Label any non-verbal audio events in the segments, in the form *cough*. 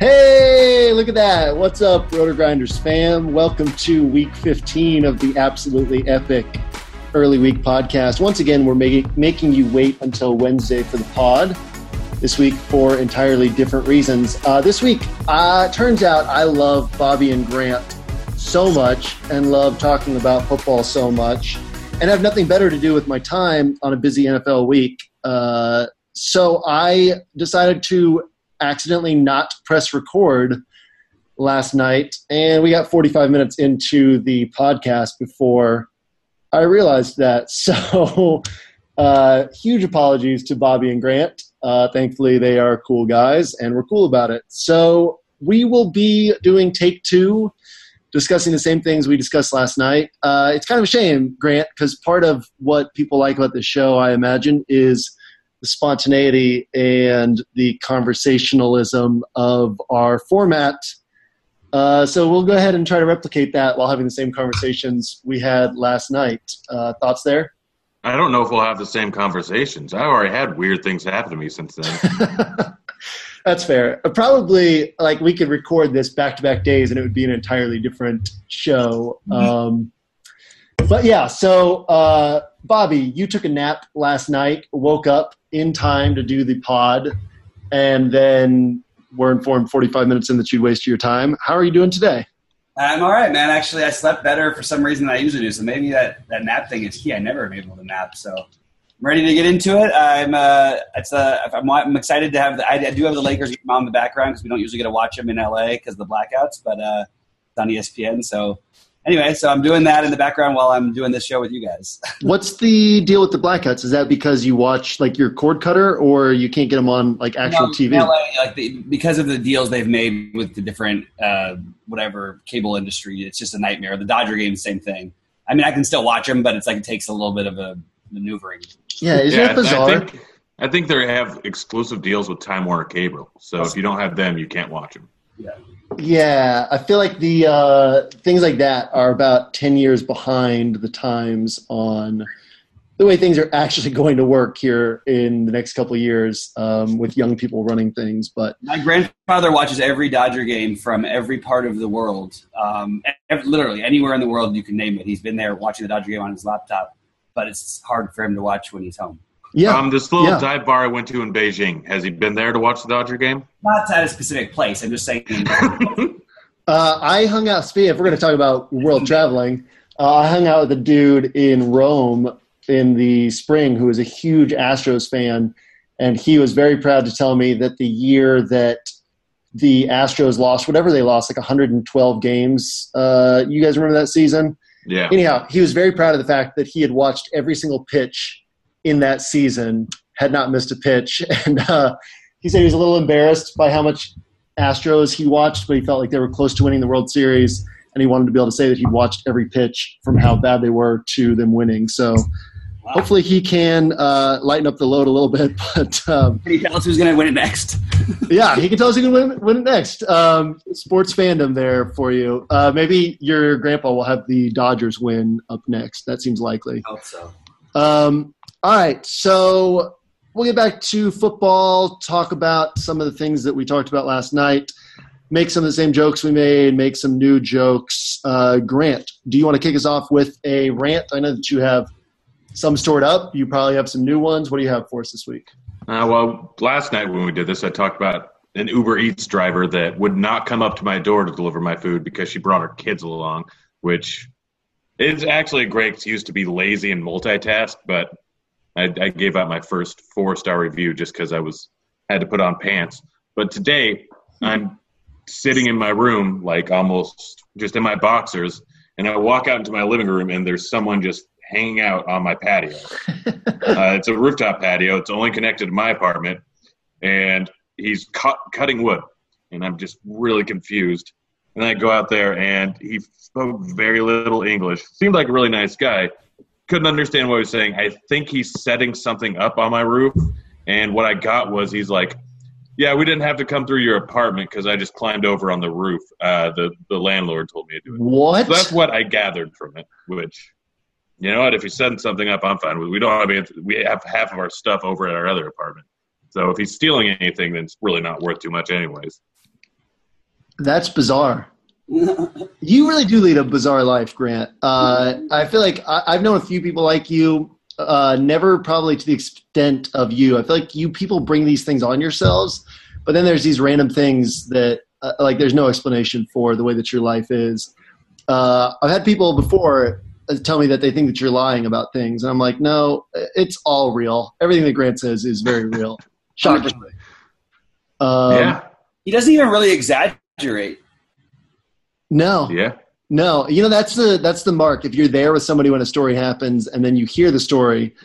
Hey, look at that. What's up, RotoGrinders fam? Welcome to week 15 of the absolutely epic early week podcast. Once again, we're making, making you wait until Wednesday for the pod this week for entirely different reasons. Uh, this week, uh, turns out I love Bobby and Grant so much and love talking about football so much and have nothing better to do with my time on a busy NFL week. Uh, so I decided to accidentally not press record last night, and we got 45 minutes into the podcast before I realized that. *laughs* So, uh, huge apologies to Bobby and Grant. Uh, thankfully, they are cool guys, and we're cool about it. So, we will be doing take two, discussing the same things we discussed last night. Uh, it's kind of a shame, Grant, because part of what people like about the show, I imagine, is the spontaneity and the conversationalism of our format. Uh, so we'll go ahead and try to replicate that while having the same conversations we had last night. Uh, thoughts there? I don't know if we'll have the same conversations. I've already had weird things happen to me since then. *laughs* That's fair. Probably, like we could record this back to back days, and it would be an entirely different show. Mm-hmm. Um, but yeah, so uh, Bobby, you took a nap last night, woke up in time to do the pod, and then were informed 45 minutes in that you'd waste your time. How are you doing today? I'm all right, man. Actually, I slept better for some reason than I usually do. So maybe that, that nap thing is key. I never am able to nap. So I'm ready to get into it. I'm uh, it's uh, I'm, I'm excited to have the. I, do have the Lakers on the background because we don't usually get to watch them in LA because of the blackouts, but uh, it's on ESPN. So anyway, so I'm doing that in the background while I'm doing this show with you guys. *laughs* What's the deal with the blackouts? Is that because you watch like your cord cutter, or you can't get them on like actual no, TV? LA, like the, because of the deals they've made with the different uh, whatever cable industry, it's just a nightmare. The Dodger game, same thing. I mean, I can still watch them, but it's like it takes a little bit of a maneuvering. Yeah, isn't yeah, bizarre? I think, I think they have exclusive deals with Time Warner Cable, so if you don't have them, you can't watch them. Yeah. I feel like the uh, things like that are about ten years behind the times on the way things are actually *laughs* going to work here in the next couple of years um, with young people running things. But my grandfather watches every Dodger game from every part of the world, um, every, literally anywhere in the world you can name it. He's been there watching the Dodger game on his laptop. but it's hard for him to watch when he's home. Yeah. Um, this little Yeah. dive bar I went to in Beijing. Has he been there to watch the Dodger game? Not at a specific place. I'm just saying. *laughs* Uh, I hung out. Speaking, if we're going to talk about world traveling, uh, I hung out with a dude in Rome in the spring who was a huge Astros fan, and he was very proud to tell me that the year that the Astros lost, whatever they lost, like 112 games. Uh, you guys remember that season? Yeah. Anyhow, he was very proud of the fact that he had watched every single pitch in that season, had not missed a pitch, *laughs* and uh, he said he was a little embarrassed by how much Astros he watched, but he felt like they were close to winning the World Series, and he wanted to be able to say that he'd watched every pitch from how bad they were to them winning. So hopefully he can uh, lighten up the load a little bit. *laughs* But um, Can you tell us who's going to win it next? *laughs* yeah, he can tell us who can win, win it next. Um, sports fandom there for you. Uh, maybe your grandpa will have the Dodgers win up next. That seems likely. I hope so. Um, all right, so we'll get back to football, talk about some of the things that we talked about last night, make some of the same jokes we made, make some new jokes. Uh, Grant, do you want to kick us off with a rant? I know that you have some stored up. You probably have some new ones. What do you have for us this week? Uh, well, last night when we did this, I talked about an Uber Eats driver that would not come up to my door to deliver my food because she brought her kids along, which is actually a great excuse to be lazy and multitask. But I, I gave out my first four star review just because I was had to put on pants. But today I'm sitting in my room, like almost just in my boxers, and I walk out into my living room and there's someone just hanging out on my patio. *laughs* Uh, it's a rooftop patio. It's only connected to my apartment, and he's cut, cutting wood, and I'm just really confused. And I go out there, and he spoke very little English. Seemed like a really nice guy. Couldn't understand what he was saying. I think he's setting something up on my roof, and what I got was he's like, "Yeah, we didn't have to come through your apartment because I just climbed over on the roof." Uh, the the landlord told me to do it. What? So that's what I gathered from it. Which, you know what? If he's setting something up, I'm fine with. We don't have any, we have half of our stuff over at our other apartment. So if he's stealing anything, then it's really not worth too much, anyways. That's bizarre. *laughs* You really do lead a bizarre life, Grant. Uh, I feel like I, I've known a few people like you. Uh, never probably to the extent of you. I feel like you people bring these things on yourselves, but then there's these random things that uh, like there's no explanation for the way that your life is. Uh, I've had people before uh, tell me that they think that you're lying about things, and I'm like, no, it's all real. Everything that Grant says is very real. *laughs* Shockingly. Um, yeah, He doesn't even really exaggerate. No. yeah. No, you know that's the that's the mark. If you're there with somebody when a story happens, and then you hear the story,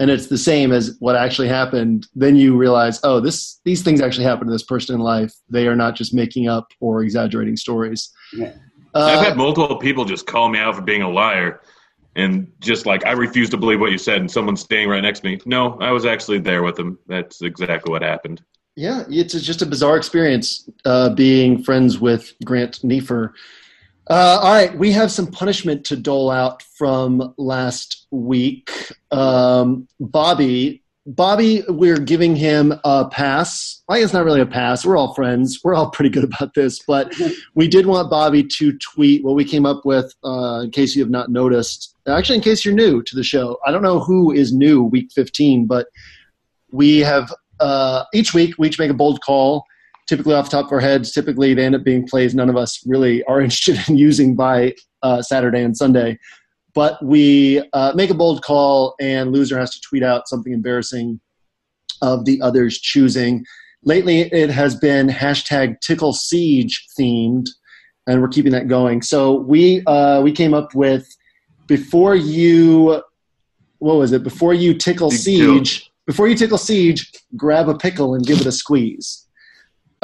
and it's the same as what actually happened, then you realize, oh, this these things actually happened to this person in life. They are not just making up or exaggerating stories. Yeah. Uh, I've had multiple people just call me out for being a liar, and just like I refuse to believe what you said, and someone's staying right next to me. No, I was actually there with them. That's exactly what happened. Yeah, it's just a bizarre experience uh, being friends with Grant Niefer. Uh, all right, we have some punishment to dole out from last week. Um, Bobby, Bobby, we're giving him a pass. I guess not really a pass. We're all friends. We're all pretty good about this, but *laughs* we did want Bobby to tweet what we came up with. Uh, in case you have not noticed, actually, in case you're new to the show, I don't know who is new week 15, but we have uh, each week we each make a bold call typically off the top of our heads. Typically, they end up being plays none of us really are *laughs* interested in using by uh, Saturday and Sunday. But we uh, make a bold call, and loser has to tweet out something embarrassing of the other's choosing. Lately, it has been hashtag Tickle Siege themed, and we're keeping that going. So we uh, we came up with before you what was it? Before you tickle siege, before you tickle siege, grab a pickle and give it a squeeze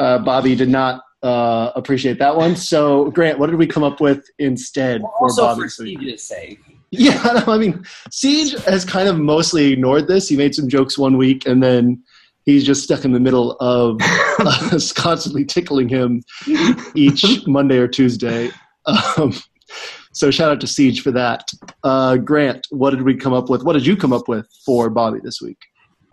uh, Bobby did not uh, appreciate that one. So, Grant, what did we come up with instead for Also Bobby? for this week? Steve to say. Yeah, *laughs* I mean, Siege has kind of mostly ignored this. He made some jokes one week, and then he's just stuck in the middle of us *laughs* *laughs* constantly tickling him each Monday or Tuesday. Um, so, shout out to Siege for that. Uh, Grant, what did we come up with? What did you come up with for Bobby this week?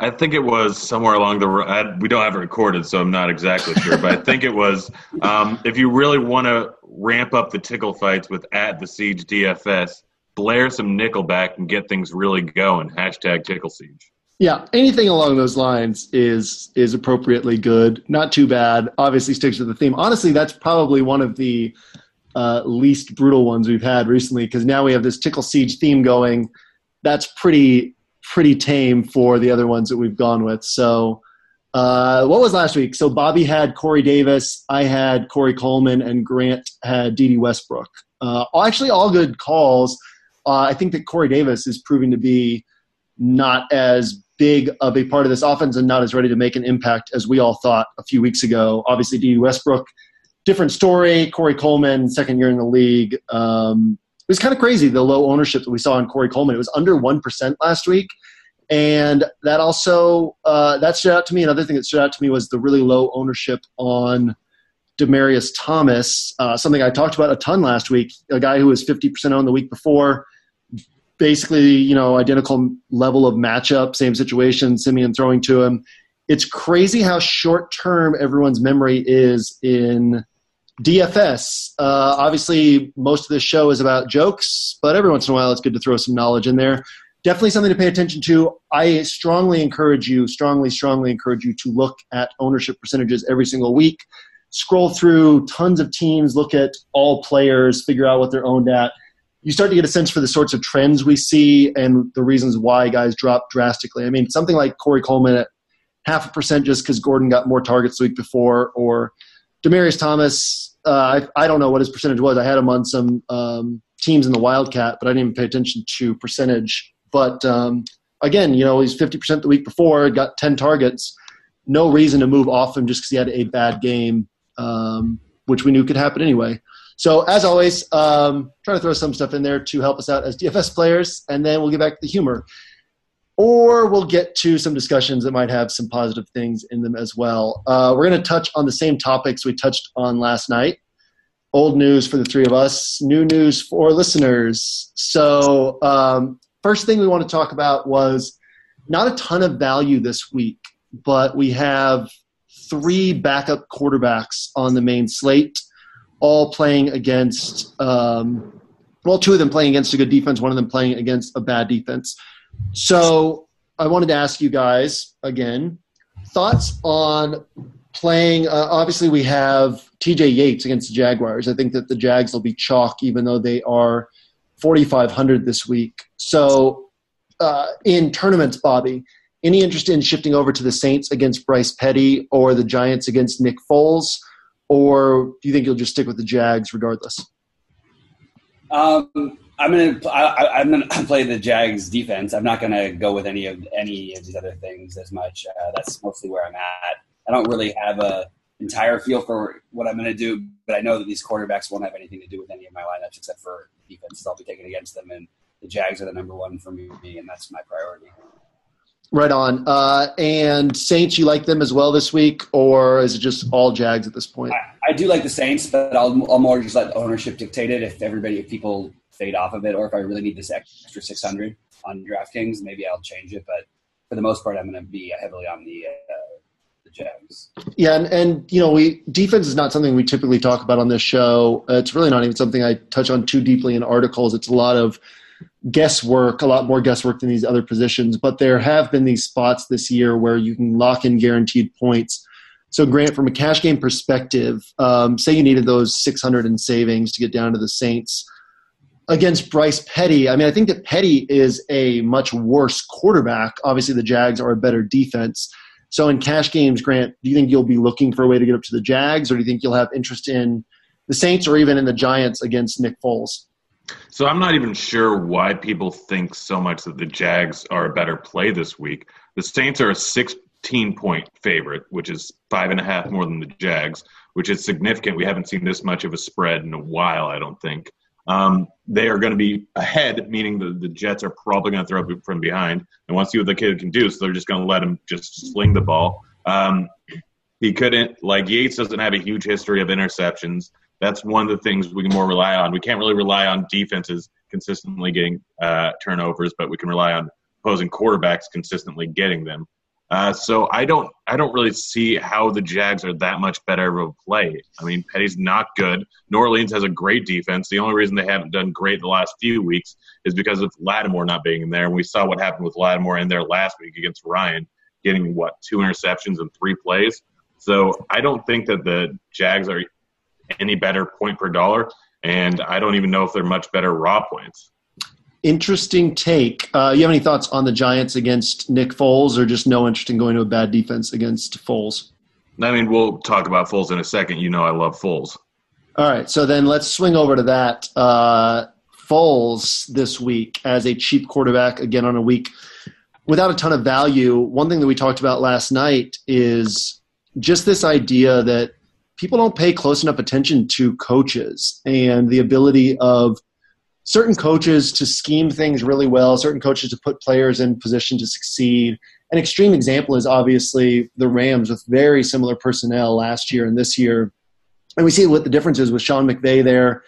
I think it was somewhere along the. I, we don't have it recorded, so I'm not exactly sure. but I think it was um, if you really want to ramp up the tickle fights with at the Siege DFS, blare some Nickelback and get things really going. Hashtag Tickle Siege. Yeah, anything along those lines is is appropriately good. Not too bad. Obviously sticks to the theme. Honestly, that's probably one of the uh, least brutal ones we've had recently because now we have this Tickle Siege theme going. That's pretty pretty tame for the other ones that we've gone with. So, uh, what was last week? So Bobby had Corey Davis, I had Corey Coleman, and Grant had Dede Westbrook. Uh, actually, all good calls. Uh, I think that Corey Davis is proving to be not as big of a part of this offense and not as ready to make an impact as we all thought a few weeks ago. Obviously, Dede Westbrook, different story. Corey Coleman, second year in the league. Um, it was kind of crazy the low ownership that we saw in Corey Coleman. It was under one percent last week, and that also uh, that stood out to me. Another thing that stood out to me was the really low ownership on Demaryius Thomas. Uh, something I talked about a ton last week. A guy who was fifty percent owned the week before basically, you know, identical level of matchup, same situation, Siemian throwing to him. It's crazy how short term everyone's memory is in DFS. Uh, obviously, most of this show is about jokes, but every once in a while it's good to throw some knowledge in there. Definitely something to pay attention to. I strongly encourage you, strongly, strongly encourage you to look at ownership percentages every single week. Scroll through tons of teams, look at all players, figure out what they're owned at you start to get a sense for the sorts of trends we see and the reasons why guys drop drastically. I mean, something like Corey Coleman at half a percent just because Gordon got more targets the week before, or Demaryius Thomas. Uh, I, I, don't know what his percentage was. I had him on some um, teams in the Wildcat, but I didn't even pay attention to percentage. But um, again, you know, he's 50% the week before, got 10 targets. No reason to move off him just because he had a bad game, um, which we knew could happen anyway. So as always, um, try to throw some stuff in there to help us out as DFS players, and then we'll get back to the humor. Or we'll get to some discussions that might have some positive things in them as well. Uh, we're going to touch on the same topics we touched on last night. Old news for the three of us, new news for listeners. So, um, first thing we want to talk about was not a ton of value this week, but we have three backup quarterbacks on the main slate all playing against, um, well, two of them playing against a good defense, one of them playing against a bad defense. So I wanted to ask you guys again thoughts on playing. Uh, obviously, we have TJ Yates against the Jaguars. I think that the Jags will be chalk, even though they are 4,500 this week. So uh, in tournaments, Bobby, any interest in shifting over to the Saints against Bryce Petty or the Giants against Nick Foles? or do you think you'll just stick with the Jags regardless? Um, I'm gonna I, am gonna *laughs* play the Jags defense. I'm not gonna go with any of any of these other things as much. Uh, that's mostly where I'm at. I don't really have a entire feel for what I'm gonna do, but I know that these quarterbacks won't have anything to do with any of my lineups except for defenses I'll be taking against them, and the Jags are the number one for me, and that's my priority. Right on. Uh, and Saints, you like them as well this week, or is it just all Jags at this point? I, I do like the Saints, but I'll, I'll, more just let ownership dictate it. If everybody, if people fade off of it, or if I really need this extra 600 on DraftKings, maybe I'll change it. But for the most part, I'm going to be heavily on the uh, the Jags. Yeah, and, and you know, we defense is not something we typically talk about on this show. Uh, it's really not even something I touch on too deeply in articles. It's a lot of guesswork, a lot more guesswork than these other positions. But there have been these spots this year where you can lock in guaranteed points. So, Grant, from a cash game perspective, um, say you needed those 600 in savings to get down to the Saints against Bryce Petty. I mean, I think that Petty is a much worse quarterback. Obviously, the Jags are a better defense. So, in cash games, Grant, do you think you'll be looking for a way to get up to the Jags, or do you think you'll have interest in the Saints or even in the Giants against Nick Foles? So I'm not even sure why people think so much that the Jags are a better play this week. The Saints are a 16 point favorite, which is five and a half more than the Jags, which is significant. We haven't seen this much of a spread in a while, I don't think. Um, they are going to be ahead, meaning the, the Jets are probably going to throw from behind and want to see what the kid can do. So they're just going to let him just sling the ball. Um, he couldn't, like Yates doesn't have a huge history of interceptions that's one of the things we can more rely on. We can't really rely on defenses consistently getting uh, turnovers, but we can rely on opposing quarterbacks consistently getting them. Uh, so I don't I don't really see how the Jags are that much better of a play. I mean, Petty's not good. New Orleans has a great defense. The only reason they haven't done great the last few weeks is because of Lattimore not being in there. And we saw what happened with Lattimore in there last week against Ryan, getting what two interceptions in three plays. So I don't think that the Jags are any better point per dollar, and I don't even know if they're much better raw points. Interesting take. Uh, you have any thoughts on the Giants against Nick Foles, or just no interest in going to a bad defense against Foles? I mean, we'll talk about Foles in a second. You know, I love Foles. All right, so then let's swing over to that. Uh, Foles this week as a cheap quarterback again on a week without a ton of value. One thing that we talked about last night is just this idea that people don't pay close enough attention to coaches and the ability of certain coaches to scheme things really well, certain coaches to put players in position to succeed. An extreme example is obviously the Rams with very similar personnel last year and this year. And we see what the difference is with Sean McVay there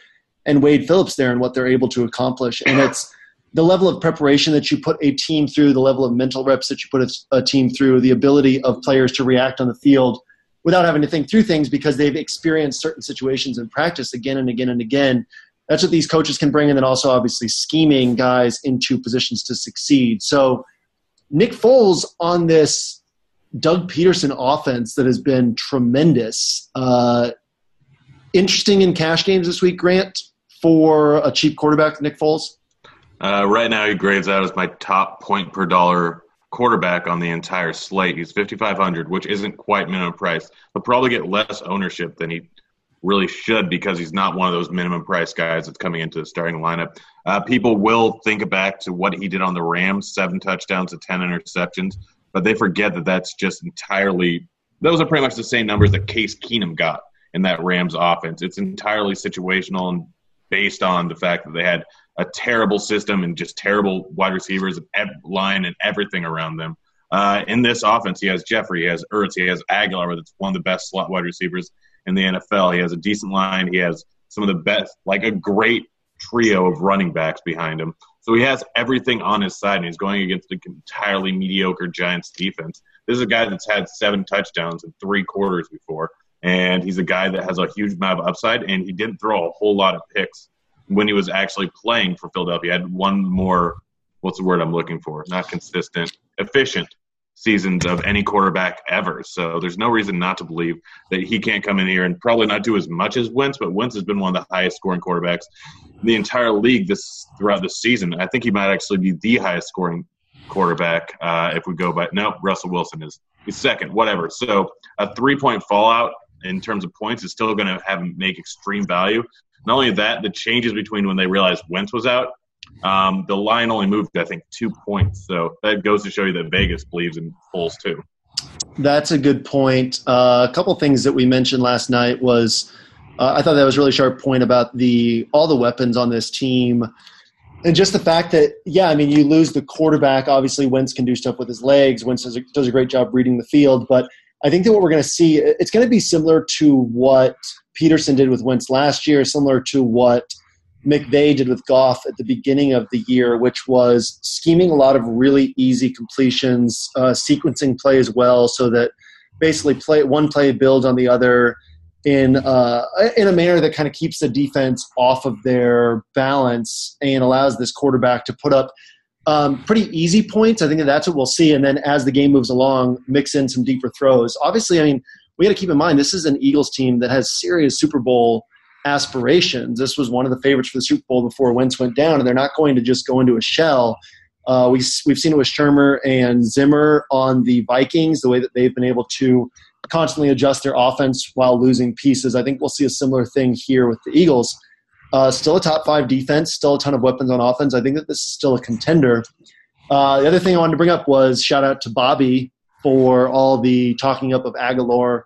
and Wade Phillips there and what they're able to accomplish. And it's the level of preparation that you put a team through, the level of mental reps that you put a, a team through, the ability of players to react on the field without having to think through things because they've experienced certain situations in practice again and again and again that's what these coaches can bring, and then also obviously scheming guys into positions to succeed. So Nick Foles on this Doug Pederson offense that has been tremendous. Uh, interesting in cash games this week, Grant, for a cheap quarterback, Nick Foles. Uh, right now, he grades out as my top point per dollar quarterback on the entire slate. He's 5,500, which isn't quite minimum price. He'll probably get less ownership than he really should because he's not one of those minimum price guys that's coming into the starting lineup. Uh, people will think back to what he did on the Rams seven touchdowns to 10 interceptions, but they forget that that's just entirely, those are pretty much the same numbers that Case Keenum got in that Rams offense. It's entirely situational and based on the fact that they had a terrible system and just terrible wide receivers, and line, and everything around them. Uh, in this offense, he has Jeffery, he has Ertz, he has Agholor, that's one of the best slot wide receivers in the NFL. He has a decent line. He has some of the best, like a great trio of running backs behind him. So he has everything on his side, and he's going against an entirely mediocre Giants defense. This is a guy that's had seven touchdowns in three quarters before, and he's a guy that has a huge amount of upside, and he didn't throw a whole lot of picks when he was actually playing for Philadelphia. He had one more, what's the word I'm looking for? Not consistent, efficient seasons of any quarterback ever. So there's no reason not to believe that he can't come in here and probably not do as much as Wentz, but Wentz has been one of the highest scoring quarterbacks in the entire league this throughout the season. I think he might actually be the highest scoring quarterback uh, if we go by. No, Russell Wilson is he's second, whatever. So a three point fallout in terms of points is still going to have make extreme value. Not only that, the changes between when they realized Wentz was out um, the line only moved, I think, two points. So that goes to show you that Vegas believes in Foles too. That's a good point. Uh, a couple things that we mentioned last night was uh, I thought that was a really sharp point about the all the weapons on this team. And just the fact that, yeah, I mean, you lose the quarterback. Obviously, Wentz can do stuff with his legs. Wentz does a, does a great job reading the field. But I think that what we're going to see, it's going to be similar to what Pederson did with Wentz last year, similar to what McVay did with Goff at the beginning of the year, which was scheming a lot of really easy completions, uh, sequencing as well, so that basically play one play builds on the other in uh, in a manner that kind of keeps the defense off of their balance and allows this quarterback to put up um, pretty easy points. I think that that's what we'll see. And then as the game moves along, mix in some deeper throws. Obviously, I mean, we got to keep in mind this is an Eagles team that has serious Super Bowl aspirations. This was one of the favorites for the Super Bowl before Wentz went down, and they're not going to just go into a shell. Uh, we, we've seen it with Shurmur and Zimmer on the Vikings, the way that they've been able to constantly adjust their offense while losing pieces. I think we'll see a similar thing here with the Eagles. Uh, still a top five defense, still a ton of weapons on offense. I think that this is still a contender. Uh, the other thing I wanted to bring up was shout out to Bobby for all the talking up of Agholor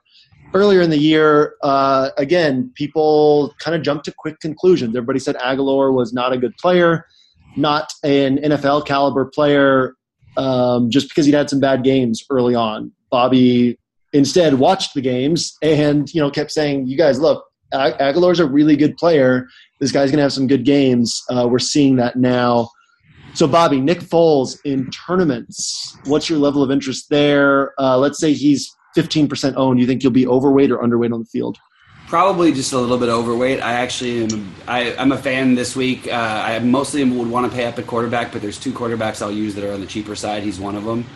earlier in the year, uh, again, people kind of jumped to quick conclusions. Everybody said Agholor was not a good player, not an NFL caliber player, um, just because he'd had some bad games early on. Bobby instead watched the games and you know kept saying, "You guys, look, Ag- Agholor's a really good player. This guy's going to have some good games." Uh, we're seeing that now. So, Bobby, Nick Foles in tournaments, what's your level of interest there? Uh, let's say he's 15% owned. You think you'll be overweight or underweight on the field? Probably just a little bit overweight. I actually am. I, am a fan this week. Uh, I mostly would want to pay up at quarterback, but there's two quarterbacks I'll use that are on the cheaper side. He's one of them,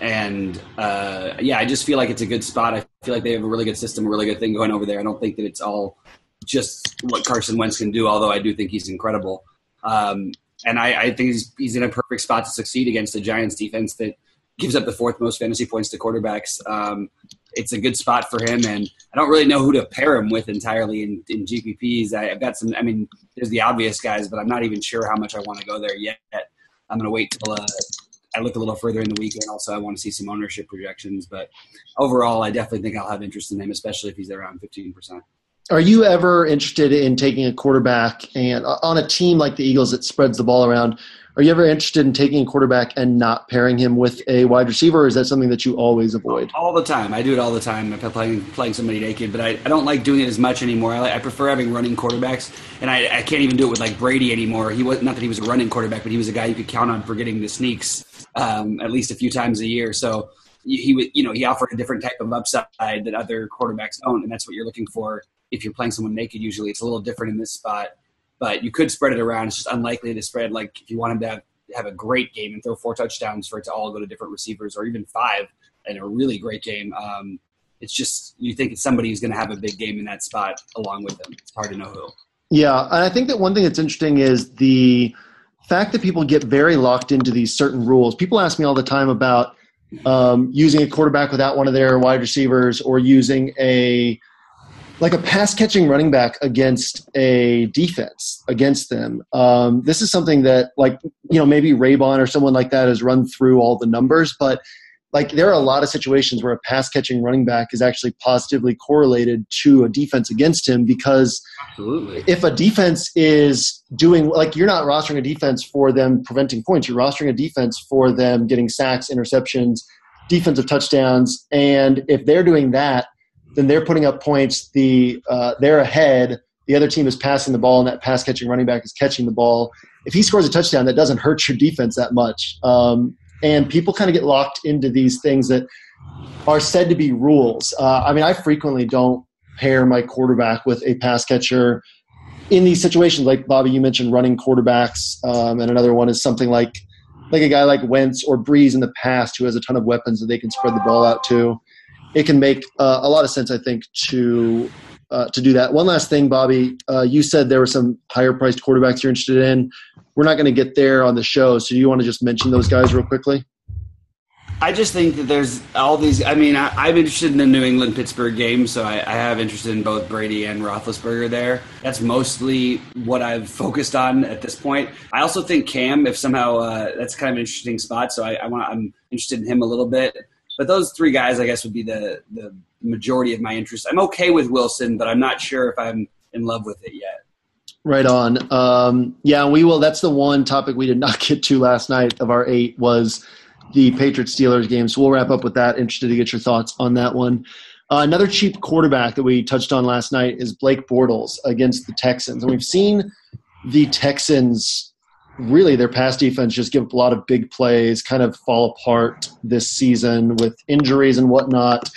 and uh, yeah, I just feel like it's a good spot. I feel like they have a really good system, a really good thing going over there. I don't think that it's all just what Carson Wentz can do, although I do think he's incredible. Um, and I, I, think he's, he's in a perfect spot to succeed against the Giants defense that gives up the fourth most fantasy points to quarterbacks. Um, it's a good spot for him, and I don't really know who to pair him with entirely in, in GPPs. I, have got some. I mean, there's the obvious guys, but I'm not even sure how much I want to go there yet. I'm going to wait till uh, I look a little further in the weekend. Also, I want to see some ownership projections, but overall, I definitely think I'll have interest in him, especially if he's around 15 percent. Are you ever interested in taking a quarterback and on a team like the Eagles that spreads the ball around? Are you ever interested in taking a quarterback and not pairing him with a wide receiver, or is that something that you always avoid? All the time. I do it all the time. I'm playing playing somebody naked, but I, I don't like doing it as much anymore. I, I prefer having running quarterbacks, and I, I can't even do it with like Brady anymore. He was not that he was a running quarterback, but he was a guy you could count on for getting the sneaks um, at least a few times a year. So he would, you know, he offered a different type of upside that other quarterbacks don't, and that's what you're looking for if you're playing someone naked, usually it's a little different in this spot. But you could spread it around. It's just unlikely to spread. Like if you want to have, have a great game and throw four touchdowns for it to all go to different receivers, or even five in a really great game. Um, it's just you think it's somebody who's going to have a big game in that spot along with them. It's hard to know who. Yeah, and I think that one thing that's interesting is the fact that people get very locked into these certain rules. People ask me all the time about um, using a quarterback without one of their wide receivers or using a like a pass catching running back against a defense against them. Um, this is something that, like, you know, maybe Raybon or someone like that has run through all the numbers, but like there are a lot of situations where a pass catching running back is actually positively correlated to a defense against him because Absolutely. if a defense is doing like you're not rostering a defense for them preventing points, you're rostering a defense for them getting sacks, interceptions, defensive touchdowns, and if they're doing that then they're putting up points. The uh, they're ahead. The other team is passing the ball, and that pass catching running back is catching the ball. If he scores a touchdown, that doesn't hurt your defense that much. Um, and people kind of get locked into these things that are said to be rules. Uh, I mean, I frequently don't pair my quarterback with a pass catcher in these situations. Like Bobby, you mentioned running quarterbacks, um, and another one is something like like a guy like Wentz or Brees in the past who has a ton of weapons that they can spread the ball out to it can make uh, a lot of sense, I think, to uh, to do that. One last thing, Bobby, uh, you said there were some higher priced quarterbacks you're interested in. We're not going to get there on the show, so you want to just mention those guys real quickly? I just think that there's all these. I mean, I, am interested in the New England Pittsburgh game, so I, I, have interest in both Brady and Roethlisberger there. That's mostly what I've focused on at this point. I also think Cam, if somehow uh, that's kind of an interesting spot, so I, I want. I'm interested in him a little bit. But those three guys, I guess, would be the the majority of my interest. I'm okay with Wilson, but I'm not sure if I'm in love with it yet. Right on. Um, yeah, we will. That's the one topic we did *laughs* not get to last night of our eight was the Patriots Steelers game. So we'll wrap up with that. Interested to get your thoughts on that one. Uh, another cheap quarterback that we touched on last night is Blake Bortles against the Texans, and we've seen the Texans really their pass defense just give up a lot of big plays, kind of fall apart this season with injuries and whatnot.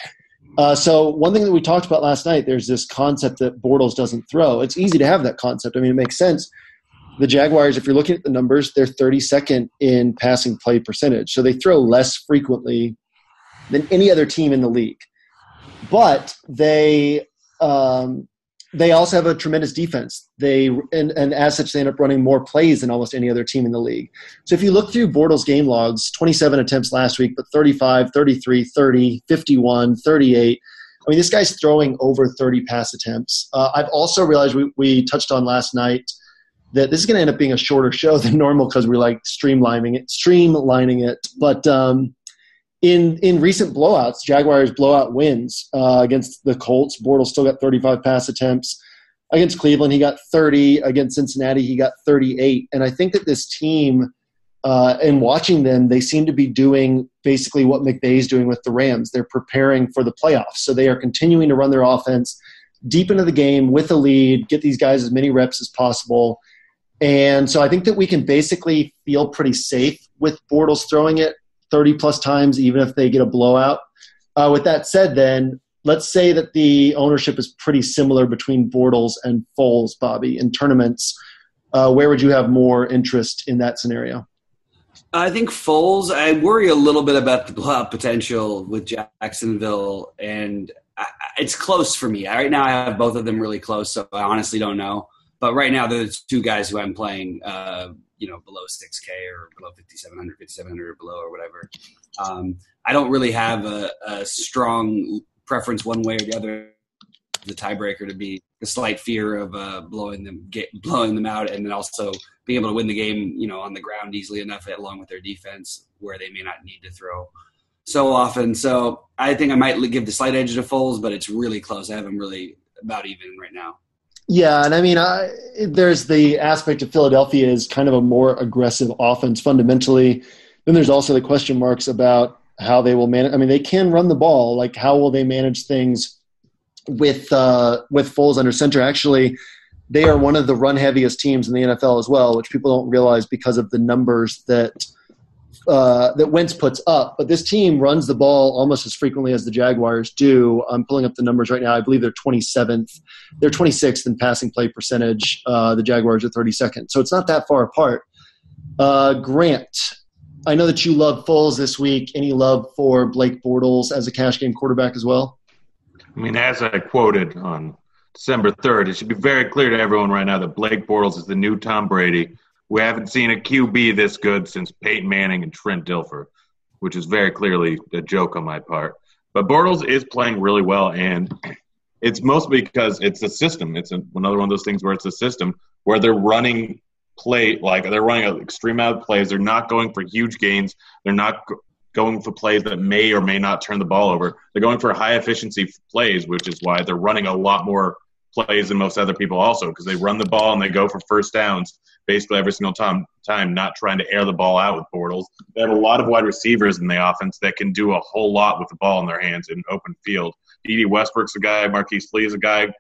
Uh, so one thing that we talked about last night, there's this concept that Bortles doesn't throw. It's easy to have that concept. I mean, it makes sense. The Jaguars, if you're looking at the numbers, they're 32nd in passing play percentage, so they throw less frequently than any other team in the league. But they um, they also have a tremendous defense. They and, and as such, they end up running more plays than almost any other team in the league. So if you look through Bortles' game logs, 27 attempts last week, but 35, 33, 30, 51, 38. I mean, this guy's throwing over 30 pass attempts. Uh, I've also realized we, we touched on last night that this is going to end up being a shorter show than normal because we're like streamlining it, streamlining it. But um, in in recent blowouts, Jaguars blowout wins uh, against the Colts. Bortles still got 35 pass attempts. Against Cleveland, he got 30. Against Cincinnati, he got 38. And I think that this team, uh, and watching them, they seem to be doing basically what McVay is doing with the Rams. They're preparing for the playoffs. So they are continuing to run their offense deep into the game with a lead, get these guys as many reps as possible. And so I think that we can basically feel pretty safe with Bortles throwing it 30 plus times, even if they get a blowout. Uh, with that said, then let's say that the ownership is pretty similar between Bortles and Foles, Bobby, in tournaments. Uh, where would you have more interest in that scenario? I think Foles. I worry a little bit about the blowout potential with Jacksonville, and I, it's close for me. Right now, I have both of them really close, so I honestly don't know. But right now, they're the two guys who I'm playing, uh, you know, below 6K or below 5,700, 5,700 or below or whatever. Um, I don't really have a, a strong preference one way or the other. The tiebreaker to be the slight fear of uh, blowing them, get, blowing them out, and then also being able to win the game, you know, on the ground easily enough, along with their defense, where they may not need to throw so often. So I think I might give the slight edge to Foles, but it's really close. I have them really about even right now. Yeah, and I mean, I, there's the aspect of Philadelphia is kind of a more aggressive offense fundamentally. Then there's also the question marks about how they will manage. I mean, they can run the ball. Like, how will they manage things with uh, with Foles under center? Actually, they are one of the run heaviest teams in the NFL as well, which people don't realize because of the numbers that uh, that Wentz puts up. But this team runs the ball almost as frequently as the Jaguars do. I'm pulling up the numbers right now. I believe they're 27th. They're 26th in passing play percentage. Uh, the Jaguars are 32nd. So it's not that far apart. Uh, Grant, I know that you love Foles this week. Any love for Blake Bortles as a cash game quarterback as well? I mean, as I quoted on December 3rd, it should be very clear to everyone right now that Blake Bortles is the new Tom Brady we haven't seen a QB this good since Peyton Manning and Trent Dilfer, which is very clearly a joke on my part. But Bortles is playing really well, and it's mostly because it's a system. It's a, another one of those things where it's a system where they're running play like they're running extreme out plays. They're not going for huge gains. They're not going for plays that may or may not turn the ball over. They're going for high efficiency plays, which is why they're running a lot more plays than most other people also because they run the ball and they go for first downs basically every single time, time not trying to air the ball out with Bortles. They have a lot of wide receivers in the offense that can do a whole lot with the ball in their hands in open field. Dede Westbrook's a guy, Marquise Lee is a guy,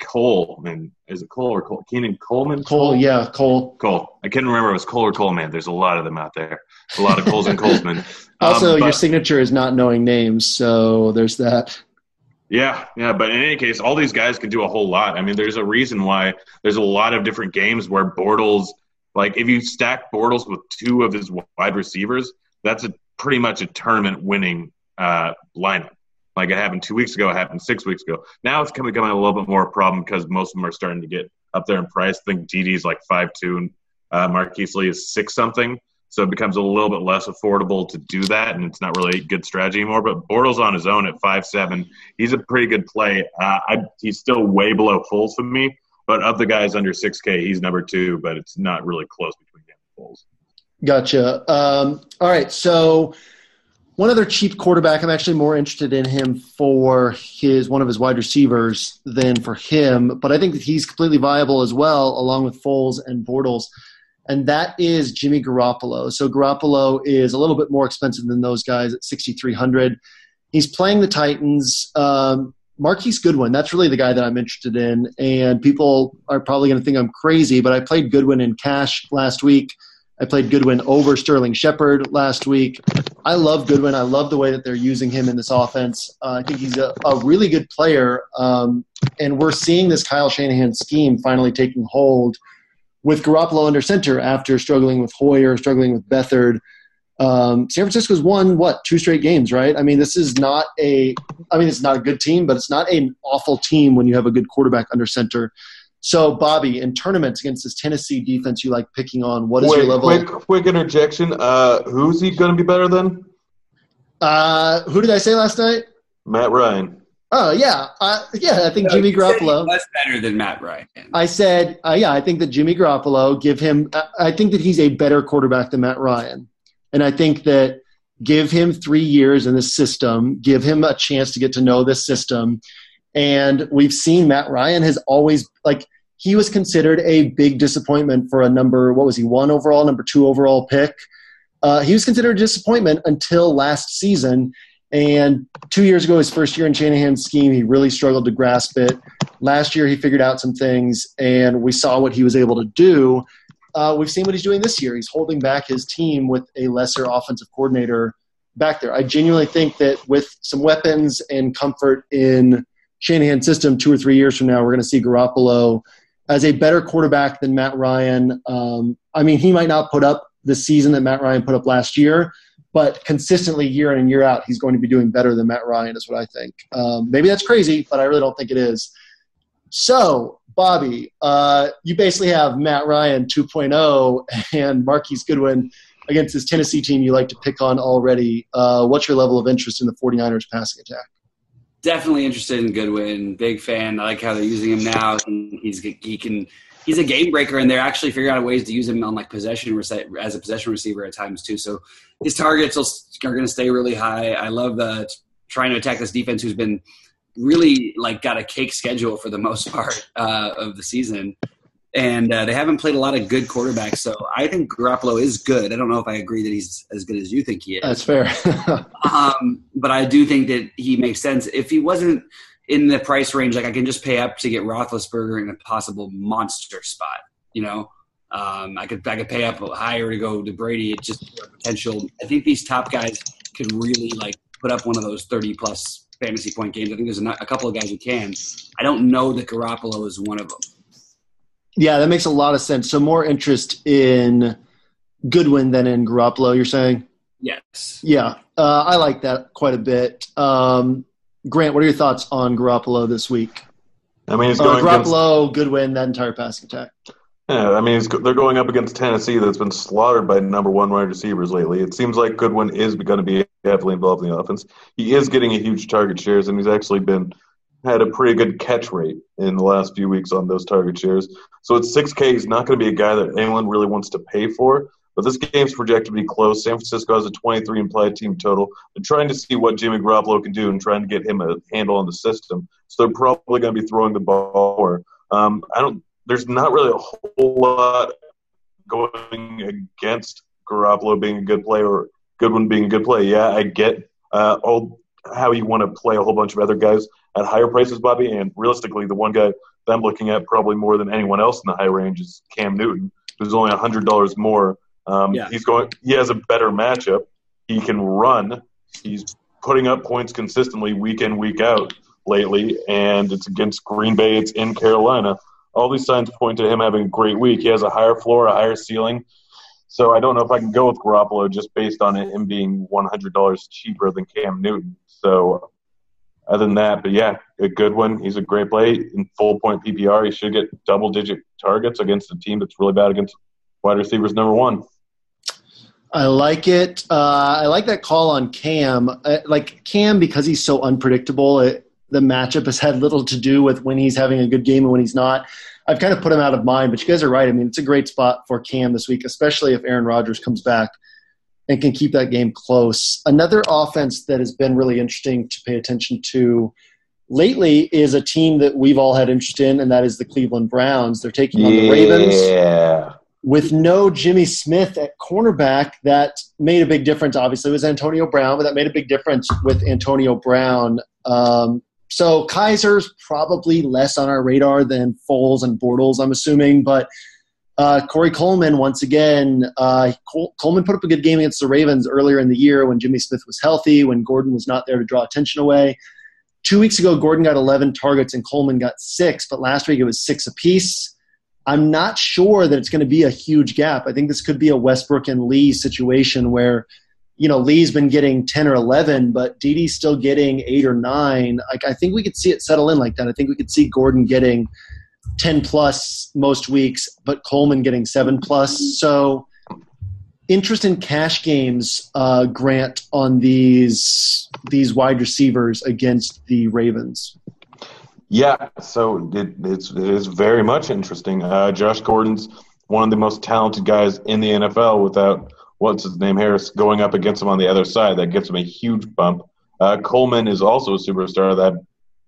Cole, and is it Cole or Cole? Keenan Coleman? Cole, yeah, Cole. Cole. I can't remember if it was Cole or Coleman. There's a lot of them out there. A lot of Coles and Colesman. *laughs* also, um, but, your signature is not knowing names, so there's that. Yeah, yeah, but in any case, all these guys can do a whole lot. I mean, there's a reason why there's a lot of different games where Bortles, like if you stack Bortles with two of his wide receivers, that's a pretty much a tournament winning uh, lineup. Like it happened two weeks ago, it happened six weeks ago. Now it's coming becoming a little bit more of a problem because most of them are starting to get up there in price. I think Dede's like five two, and uh, Marquise Lee is six something. So it becomes a little bit less affordable to do that, and it's not really a good strategy anymore. But Bortles on his own at five seven, he's a pretty good play. Uh, I, he's still way below Foles for me, but of the guys under six K, he's number two. But it's not really close between him and Foles. Gotcha. Um, all right, so one other cheap quarterback. I'm actually more interested in him for his one of his wide receivers than for him, but I think that he's completely viable as well, along with Foles and Bortles and that is Jimmy Garoppolo. So Garoppolo is a little bit more expensive than those guys at 6,300. He's playing the Titans. Um, Marquise Goodwin, that's really the guy that I'm interested in. And people are probably going to think I'm crazy, but I played Goodwin in cash last week. I played Goodwin over Sterling Shepard last week. I love Goodwin. I love the way that they're using him in this offense. Uh, I think he's a, a really good player. Um, and we're seeing this Kyle Shanahan scheme finally taking hold with Garoppolo under center after struggling with Hoyer, struggling with Beathard. Um, San Francisco's won what two straight games, right? I mean, this is not a. I mean, it's not a good team, but it's not an awful team when you have a good quarterback under center. So, Bobby, in tournaments against this Tennessee defense, you like picking on what is Wait, your level? Quick, quick interjection. Uh, who's he going to be better than? Uh, who did I say last night? Matt Ryan. Oh yeah, uh, yeah. I think Jimmy Garoppolo was better than Matt Ryan. I said, uh, yeah, I think that Jimmy Garoppolo give him. Uh, I think that he's a better quarterback than Matt Ryan, and I think that give him three years in the system, give him a chance to get to know this system, and we've seen Matt Ryan has always like he was considered a big disappointment for a number. What was he? One overall, number two overall pick. Uh, he was considered a disappointment until last season, and two years ago, his first year in Shanahan's scheme, he really struggled to grasp it. Last year, he figured out some things, and we saw what he was able to do. uh, we've seen what he's doing this year. He's holding back his team with a lesser offensive coordinator back there. I genuinely think that with some weapons and comfort in Shanahan's system, two or three years from now, we're going to see Garoppolo as a better quarterback than Matt Ryan. Um, I mean, he might not put up the season that Matt Ryan put up last year, but consistently year in and year out, he's going to be doing better than Matt Ryan, is what I think. Um, maybe that's crazy, but I really don't think it is. So, Bobby, uh, you basically have Matt Ryan 2.0 and Marquise Goodwin against this Tennessee team you like to pick on already. Uh, what's your level of interest in the 49ers passing attack? Definitely interested in Goodwin. Big fan. I like how they're using him now. He's he can he's a game breaker, and they're actually figuring out ways to use him on like possession as a possession receiver at times too. So his targets are going to stay really high. I love uh, trying to attack this defense, who's been really like got a cake schedule for the most *laughs* part uh, of the season and uh, they haven't played a lot of good quarterbacks. So I think Garoppolo is good. I don't know if I agree that he's as good as you think he is. That's fair. *laughs* um, but I do think that he makes sense. If he wasn't in the price range, like I can just pay up to get Roethlisberger in a possible monster spot. You know, um, I could I could pay up higher to go to Brady. It's just potential. I think these top guys can really like put up one of those thirty plus fantasy point games. I think there's a, a couple of guys who can. I don't know that Garoppolo is one of them. Yeah, that makes a lot of sense. So more interest in Goodwin than in Garoppolo, you're saying? Yes. Yeah, uh, I like that quite a bit. Um, Grant, what are your thoughts on Garoppolo this week? I mean, he's uh, going uh, Garoppolo, against, Goodwin, that entire passing attack. Yeah, I mean, they're going up against Tennessee that's been slaughtered by number one wide receivers lately. It seems like Goodwin is going to be heavily involved in the offense. He is getting a huge target shares, and he's actually been – had a pretty good catch rate in the last few weeks on those target shares. So at 6K, he's not going to be a guy that anyone really wants to pay for. But this game's projected to be close. San Francisco has a 23 implied team total. They're trying to see what Jimmy Garoppolo can do and trying to get him a handle on the system. So they're probably going to be throwing the ball more. Um, I don't. There's not really a whole lot going against Garoppolo being a good player or Goodwin being a good play. Yeah, I get uh, all how you want to play a whole bunch of other guys at higher prices, Bobby. And realistically, the one guy that I'm looking at probably more than anyone else in the high range is Cam Newton, who's only hundred dollars more. Um, yeah. He's going. He has a better matchup. He can run. He's putting up points consistently week in week out lately, and it's against Green Bay. It's in Carolina. All these signs point to him having a great week. He has a higher floor, a higher ceiling. So I don't know if I can go with Garoppolo just based on him being $100 cheaper than Cam Newton. So other than that, but yeah, a good one. He's a great play in full point PPR. He should get double digit targets against a team that's really bad against wide receivers number one. I like it. Uh, I like that call on Cam. Uh, like Cam, because he's so unpredictable, it, the matchup has had little to do with when he's having a good game and when he's not. I've kind of put him out of mind, but you guys are right. I mean, it's a great spot for Cam this week, especially if Aaron Rodgers comes back and can keep that game close. Another offense that has been really interesting to pay attention to lately is a team that we've all had interest in, and that is the Cleveland Browns. They're taking on the Ravens. Yeah. With no Jimmy Smith at cornerback, that made a big difference. Obviously, it was Antonio Brown, but that made a big difference with Antonio Brown. Um, so Kizer's probably less on our radar than Foles and Bortles, I'm assuming, but uh, Corey Coleman, once again, uh, Col- Coleman put up a good game against the Ravens earlier in the year when Jimmy Smith was healthy, when Gordon was not there to draw attention away. Two weeks ago, Gordon got 11 targets and Coleman got six, but last week it was six apiece. I'm not sure that it's going to be a huge gap. I think this could be a Westbrook and Lee situation where, you know, Lee's been getting 10 or 11, but Dede's still getting eight or nine. Like, I think we could see it settle in like that. I think we could see Gordon getting – 10 plus most weeks, but Coleman getting seven plus. So interest in cash games, uh, Grant, on these these wide receivers against the Ravens. Yeah, so it, it's it is very much interesting. Uh, Josh Gordon's one of the most talented guys in the NFL. Without what's his name Harris going up against him on the other side, that gives him a huge bump. Uh, Coleman is also a superstar that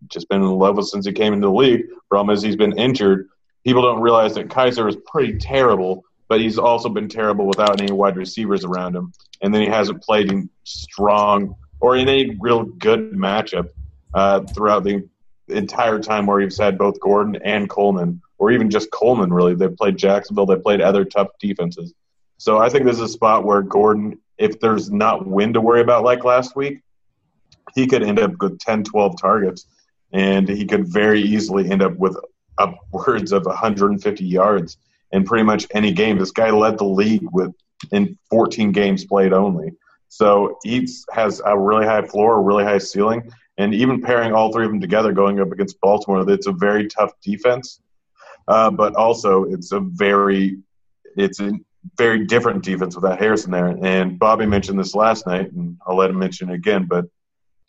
just been in love with since he came into the league. Problem is he's been injured. People don't realize that Kizer is pretty terrible, but he's also been terrible without any wide receivers around him. And then he hasn't played in strong or in any real good matchup uh, throughout the entire time where he's had both Gordon and Coleman or even just Coleman. Really, they played Jacksonville. They played other tough defenses. So I think this is a spot where Gordon, if there's not wind to worry about like last week, he could end up with 10, 12 targets, and he could very easily end up with upwards of 150 yards in pretty much any game. This guy led the league with in 14 games played only. So he has a really high floor, a really high ceiling, and even pairing all three of them together going up against Baltimore, it's a very tough defense, uh, but also it's a very it's a very different defense without Harrison there. And Bobby mentioned this last night, and I'll let him mention it again, but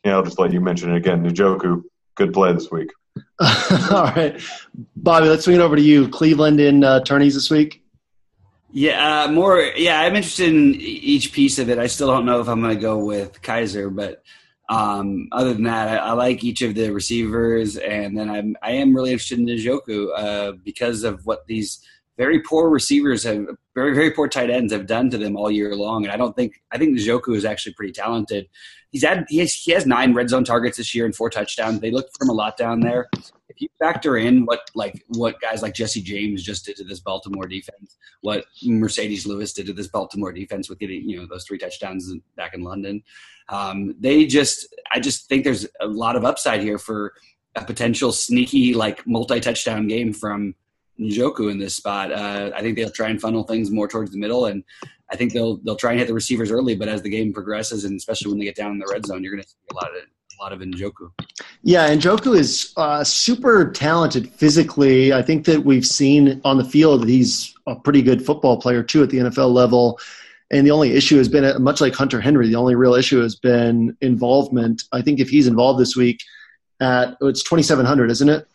you know, I'll just let you mention it again. Njoku, good play this week. *laughs* all right, Bobby, let's swing it over to you. Cleveland in uh, tourneys this week. Yeah, uh, more. Yeah, I'm interested in each piece of it. I still don't know if I'm going to go with Kizer, but um, other than that, I, I, like each of the receivers, and then I'm I am really interested in Njoku uh, because of what these very poor receivers have, very very poor tight ends have done to them all year long. And I don't think I think Njoku is actually pretty talented. He's had he has, he has nine red zone targets this year and four touchdowns. They look for him a lot down there if you factor in what like what guys like Jesse James just did to this Baltimore defense, what Marcedes Lewis did to this Baltimore defense with getting you know those three touchdowns back in London, um, they just I just think there's a lot of upside here for a potential sneaky like multi touchdown game from Njoku in this spot. Uh, I think they'll try and funnel things more towards the middle, and I think they'll they'll try and hit the receivers early. But as the game progresses, and especially when they get down in the red zone, you're going to see a lot of a lot of Njoku. Yeah, Njoku is uh, super talented physically. I think that we've seen on the field that he's a pretty good football player too at the NFL level. And the only issue has been, much like Hunter Henry, the only real issue has been involvement. I think if he's involved this week at, oh, it's 2,700, isn't it?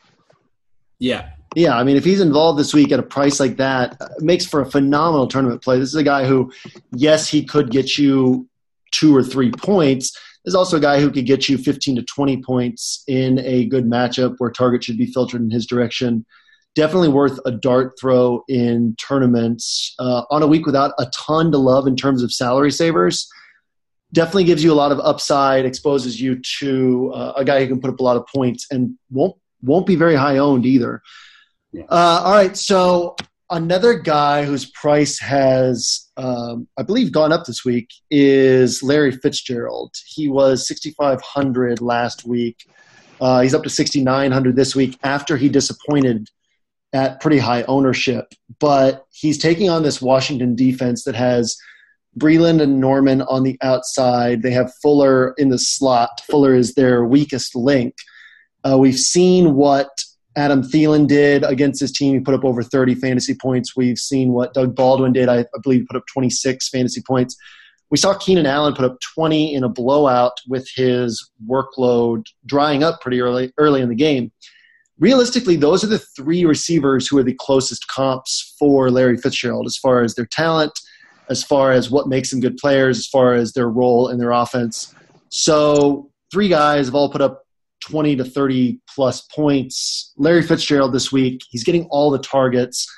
Yeah. Yeah, I mean, if he's involved this week at a price like that, it makes for a phenomenal tournament play. This is a guy who, yes, he could get you two or three points, is also a guy who could get you 15 to 20 points in a good matchup where target should be filtered in his direction. Definitely worth a dart throw in tournaments uh, on a week without a ton to love in terms of salary savers. Definitely gives you a lot of upside, exposes you to uh, a guy who can put up a lot of points and won't won't be very high owned either. Yeah. Uh, all right, so another guy whose price has, um, I believe, gone up this week is Larry Fitzgerald. He was 6,500 last week. Uh, he's up to 6,900 this week after he disappointed at pretty high ownership. But he's taking on this Washington defense that has Breeland and Norman on the outside. They have Fuller in the slot. Fuller is their weakest link. Uh, we've seen what Adam Thielen did against his team. He put up over 30 fantasy points. We've seen what Doug Baldwin did. I, believe he put up 26 fantasy points. We saw Keenan Allen put up 20 in a blowout with his workload drying up pretty early early in the game. Realistically, those are the three receivers who are the closest comps for Larry Fitzgerald as far as their talent, as far as what makes them good players, as far as their role in their offense. So, three guys have all put up 20 to 30 plus points. Larry Fitzgerald this week, he's getting all the targets.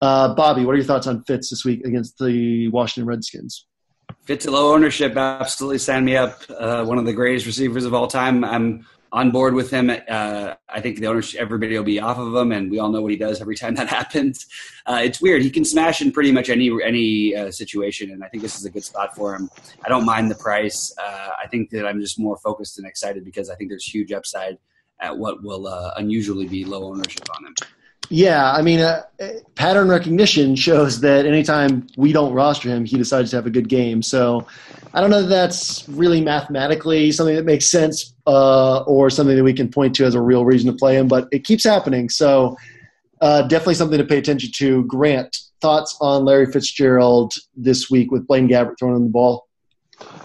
Uh, Bobby, what are your thoughts on Fitz this week against the Washington Redskins? Fitz at low ownership, absolutely sign me up. Uh, one of the greatest receivers of all time. I'm on board with him. Uh, I think the ownership, everybody will be off of him, and we all know what he does every time that *laughs* happens. Uh, it's weird. He can smash in pretty much any any uh, situation, and I think this is a good spot for him. I don't mind the price. Uh, I think that I'm just more focused and excited because I think there's huge upside at what will uh, unusually be low ownership on him. Yeah, I mean, uh, pattern recognition shows that anytime we don't roster him, he decides to have a good game. So I don't know that that's really mathematically something that makes sense uh, or something that we can point to as a real reason to play him, but it keeps happening. So uh, definitely something to pay attention to. Grant, thoughts on Larry Fitzgerald this week with Blaine Gabbert throwing him the ball?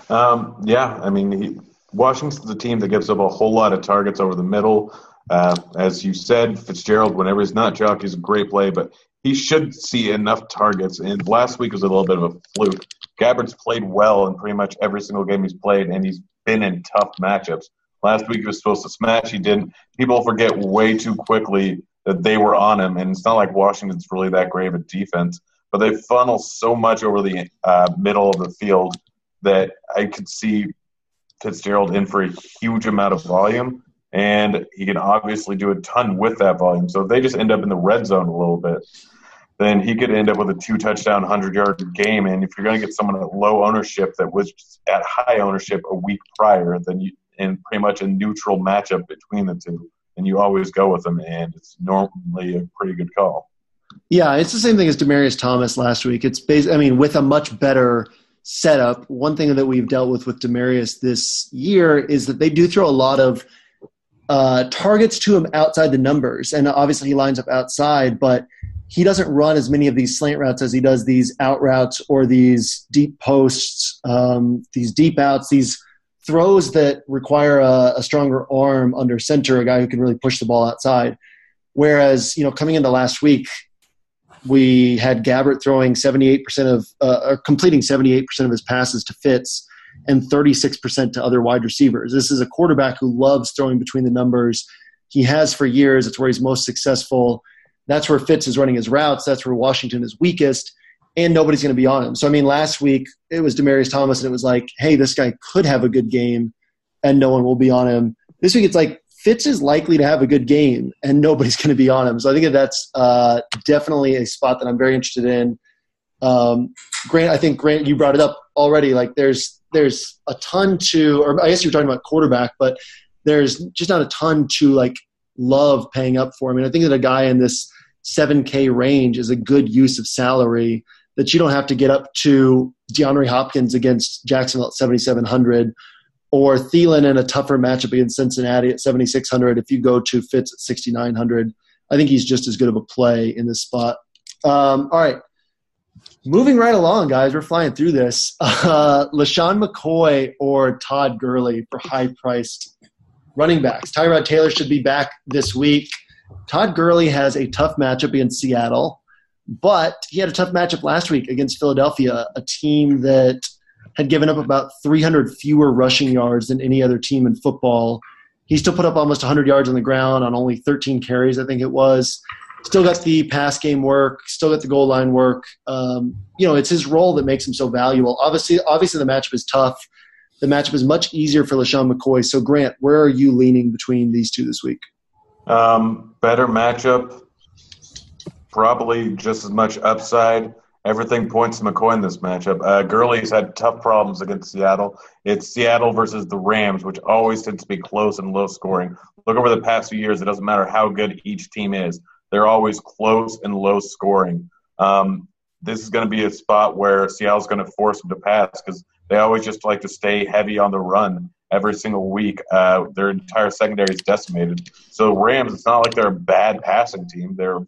Um, yeah, I mean, he, Washington's the team that gives up a whole lot of targets over the middle. Uh, as you said, Fitzgerald, whenever he's not Chuck, he's a great play, but he should see enough targets. And last week was a little bit of a fluke. Gabbert's played well in pretty much every single game he's played, and he's been in tough matchups. Last week he was supposed to smash, he didn't. People forget way too quickly that they were on him, and it's not like Washington's really that great of a defense, but they funnel so much over the uh, middle of the field that I could see Fitzgerald in for a huge amount of volume and he can obviously do a ton with that volume. So if they just end up in the red zone a little bit, then he could end up with a two touchdown, 100 yard game. And if you're going to get someone at low ownership that was at high ownership a week prior, then you, in pretty much a neutral matchup between the two, then you always go with them. And it's normally a pretty good call. Yeah, it's the same thing as Demaryius Thomas last week. It's based, I mean, with a much better setup. One thing that we've dealt with with Demaryius this year is that they do throw a lot of uh, targets to him outside the numbers, and obviously he lines up outside, but he doesn't run as many of these slant routes as he does these out routes or these deep posts, um, these deep outs, these throws that require a, a, stronger arm under center, a guy who can really push the ball outside. Whereas, you know, coming into last week, we had Gabbert throwing 78% of, uh, or completing 78% of his passes to Fitz and 36% to other wide receivers. This is a quarterback who loves throwing between the numbers. He has for years. It's where he's most successful that's where Fitz is running his routes. That's where Washington is weakest, and nobody's going to be on him. So, I mean, last week it was Demaryius Thomas, and it was like, hey, this guy could have a good game, and no one will be on him. This week it's like Fitz is likely to have a good game, and nobody's going to be on him. So I think that that's uh, definitely a spot that I'm very interested in. Um, Grant, I think Grant, you brought it up already. Like, there's there's a ton to, or I guess you're talking about quarterback, but there's just not a ton to like love paying up for. I mean, I think that a guy in this 7K range is a good use of salary that you don't have to get up to DeAndre Hopkins against Jacksonville at 7,700 or Thielen in a tougher matchup against Cincinnati at 7,600 if you go to Fitz at 6,900. I think he's just as good of a play in this spot. Um, all right. Moving right along, guys, we're flying through this. *laughs* Uh, LeSean McCoy or Todd Gurley for high priced running backs. Tyrod Taylor should be back this week. Todd Gurley has a tough matchup against Seattle, but he had a tough matchup last week against Philadelphia, a team that had given up about 300 fewer rushing yards than any other team in football. He still put up almost 100 yards on the ground on only 13 carries, I think it was. Still got the pass game work, still got the goal line work. Um, you know, it's his role that makes him so valuable. Obviously, obviously the matchup is tough. The matchup is much easier for LeSean McCoy. So, Grant, where are you leaning between these two this week? Um, better matchup, probably just as much upside. Everything points to McCoy in this matchup. Uh, Gurley's had tough problems against Seattle. It's Seattle versus the Rams, which always tends to be close and low scoring. Look over the past few years; it doesn't matter how good each team is; they're always close and low scoring. Um, this is going to be a spot where Seattle's going to force them to pass because they always just like to stay heavy on the run every single week. Uh, their entire secondary is decimated. So Rams, it's not like they're a bad passing team. They're a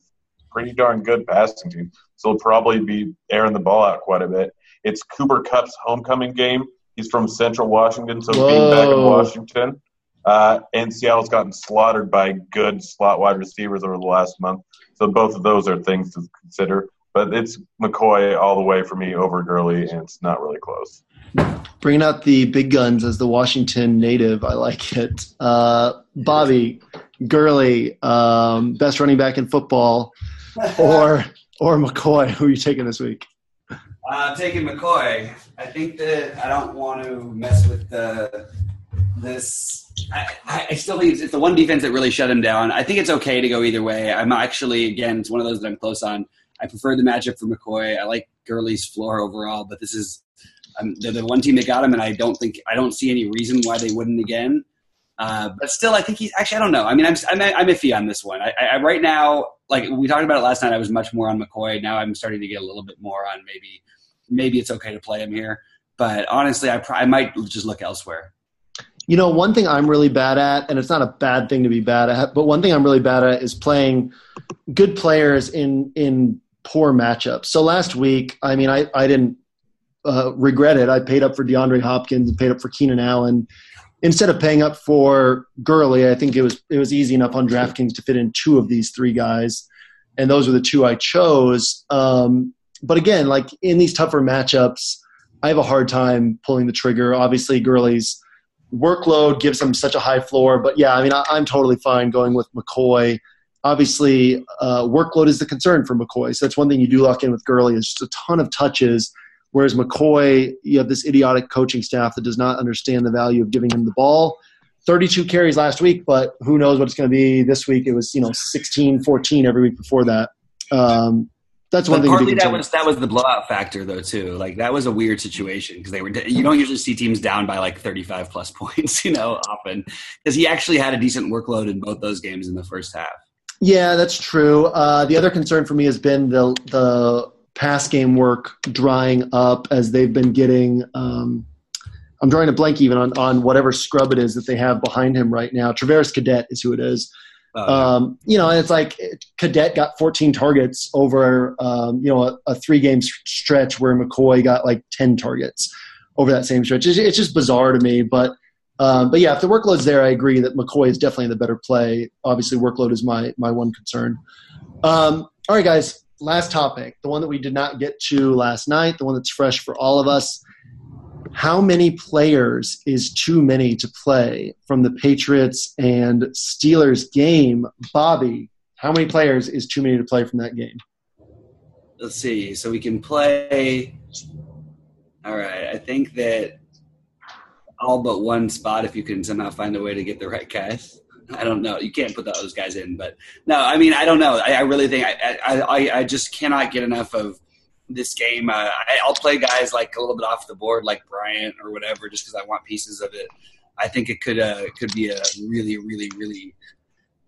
pretty darn good passing team. So they'll probably be airing the ball out quite a bit. It's Cooper Kupp's homecoming game. He's from Central Washington, so Whoa. being back in Washington. Uh, and Seattle's gotten slaughtered by good slot wide receivers over the last month. So both of those are things to consider. But it's McCoy all the way for me over Gurley, and it's not really close. Bringing out the big guns as the Washington native, I like it. Uh, Bobby Gurley, um, best running back in football, or or McCoy. Who are you taking this week? Uh, I'm taking McCoy. I think that I don't want to mess with the this. I, I still think it's the one defense that really shut him down. I think it's okay to go either way. I'm actually again, it's one of those that I'm close on. I prefer the matchup for McCoy. I like Gurley's floor overall, but this is um, they're the one team that got him, and I don't think I don't see any reason why they wouldn't again. Uh, but still, I think he's actually. I don't know. I mean, I'm I'm, I'm iffy on this one. I, I, right now, like we talked about it last night, I was much more on McCoy. Now I'm starting to get a little bit more on maybe maybe it's okay to play him here. But honestly, I I might just look elsewhere. You know, one thing I'm really bad at, and it's not a bad thing to be bad at, but one thing I'm really bad at is playing good players in in poor matchups. So last week, I mean, I, I didn't uh, regret it. I paid up for DeAndre Hopkins and paid up for Keenan Allen instead of paying up for Gurley. I think it was it was easy enough on DraftKings to fit in two of these three guys, and those are the two I chose. Um, but again, like in these tougher matchups, I have a hard time pulling the trigger. Obviously, Gurley's workload gives him such a high floor, but yeah, I mean, I, am totally fine going with McCoy. Obviously, uh, workload is the concern for McCoy, so that's one thing you do lock in with Gurley is just a ton of touches Whereas McCoy, you have this idiotic coaching staff that does not understand the value of giving him the ball. 32 carries last week, but who knows what it's going to be this week? It was you know 16, 14 every week before that. Um, that's one but thing. Partly that was that was the blowout factor though too. Like that was a weird situation because they were. You don't usually see teams down by like thirty five plus *laughs* points, you know, often because he actually had a decent workload in both those games in the first half. Yeah, that's true. Uh, the other concern for me has been the the pass game work drying up as they've been getting. Um, I'm drawing a blank even on, on whatever scrub it is that they have behind him right now. Travaris Cadet is who it is. Oh, um, you know, it's like Cadet got 14 targets over, um, you know, a, a, three game stretch where McCoy got like 10 targets over that same stretch. It's, it's just bizarre to me. But, um, but yeah, if the workload's there, I agree that McCoy is definitely the better play. Obviously, workload is my, my one concern. Um, all right, guys, last topic, the one that we did not get to last night, the one that's fresh for all of us how many players is too many to play from the Patriots and Steelers game? Bobby, how many players is too many to play from that game? Let's see. So we can play. All right. I think that all but one spot, if you can somehow find a way to get the right guys. I don't know. You can't put those guys in, but no. I mean, I don't know. I, I really think I, I I just cannot get enough of this game. Uh, I, will play guys like a little bit off the board, like Bryant or whatever, just because I want pieces of it. I think it could uh, could be a really, really, really,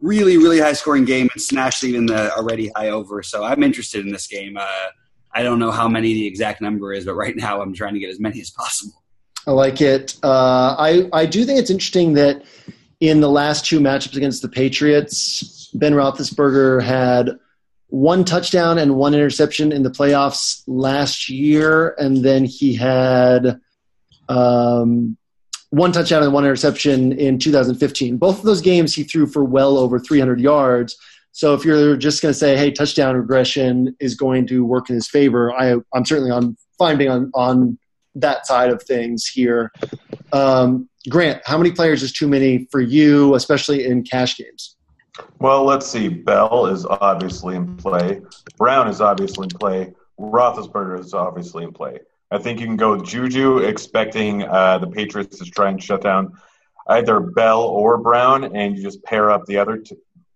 really, really high scoring game and smash even the already high over. So I'm interested in this game. Uh, I don't know how many the exact number is, but right *laughs* now I'm trying to get as many as possible. I like it. Uh, I I do think it's interesting that in the last two matchups against the Patriots, Ben Roethlisberger had one touchdown and one interception in the playoffs last year, and then he had um, one touchdown and one interception in 2015. Both of those games he threw for well over 300 yards. So if you're just going to say, "Hey, touchdown regression is going to work in his favor," I, am certainly on finding on on that side of things here. Um, Grant, how many players is too many for you, especially in cash games? Well, let's see. Bell is obviously in play. Brown is obviously in play. Roethlisberger is obviously in play. I think you can go Juju, expecting uh, the Patriots to try and shut down either Bell or Brown, and you just pair up the other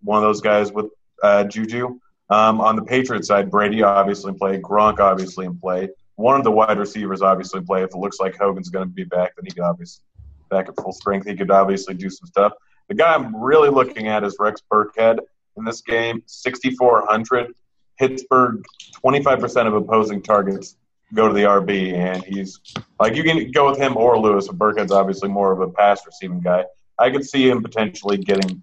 one of those guys with uh, Juju. Um, on the Patriots side, Brady obviously in play. Gronk obviously in play. One of the wide receivers obviously in play. If it looks like Hogan's going to be back, then he could obviously back at full strength. He could obviously do some stuff. The guy I'm really looking at is Rex Burkhead in this game, 6,400. Pittsburgh, 25% of opposing targets go to the RB, and he's like you can go with him or Lewis. But Burkhead's obviously more of a pass receiving guy. I could see him potentially getting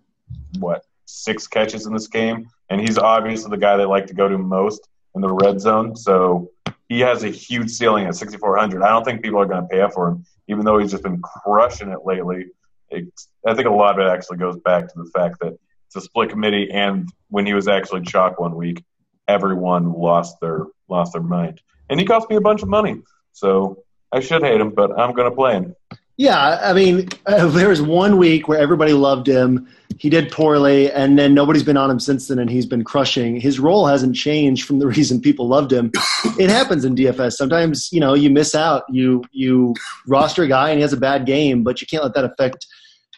what six catches in this game, and he's obviously the guy they like to go to most in the red zone. So he has a huge ceiling at 6,400. I don't think people are going to pay up for him, even though he's just been crushing it lately it's, I think a lot of it actually goes back to the fact that it's a split committee, and when he was actually chalk one week, everyone lost their lost their mind, and he cost me a bunch of money. So I should hate him, but I'm going to play him. Yeah, I mean, uh, there was one week where everybody loved him. He did poorly, and then nobody's been on him since then, and he's been crushing. His role hasn't changed from the *laughs* reason people loved him. It happens in DFS. Sometimes, you know, you miss out. You you roster a guy and he has a bad game, but you can't let that affect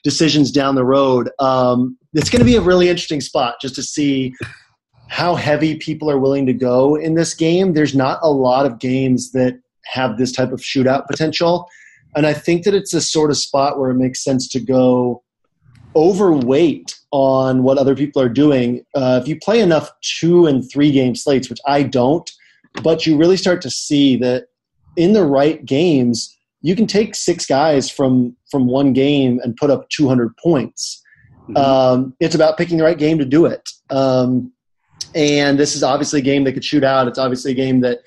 decisions down the road. Um, it's going to be a really interesting spot just to see how heavy people are willing to go in this game. There's not a lot of games that have this type of shootout potential. And I think that it's a sort of spot where it makes sense to go overweight on what other people are doing. Uh, if you play enough two and three game slates, which I don't, but you really start to see that in the right games, you can take six guys from from one game and put up 200 points. Mm-hmm. Um, it's about picking the right game to do it. Um, and this is obviously a game that could shoot out. It's obviously a game that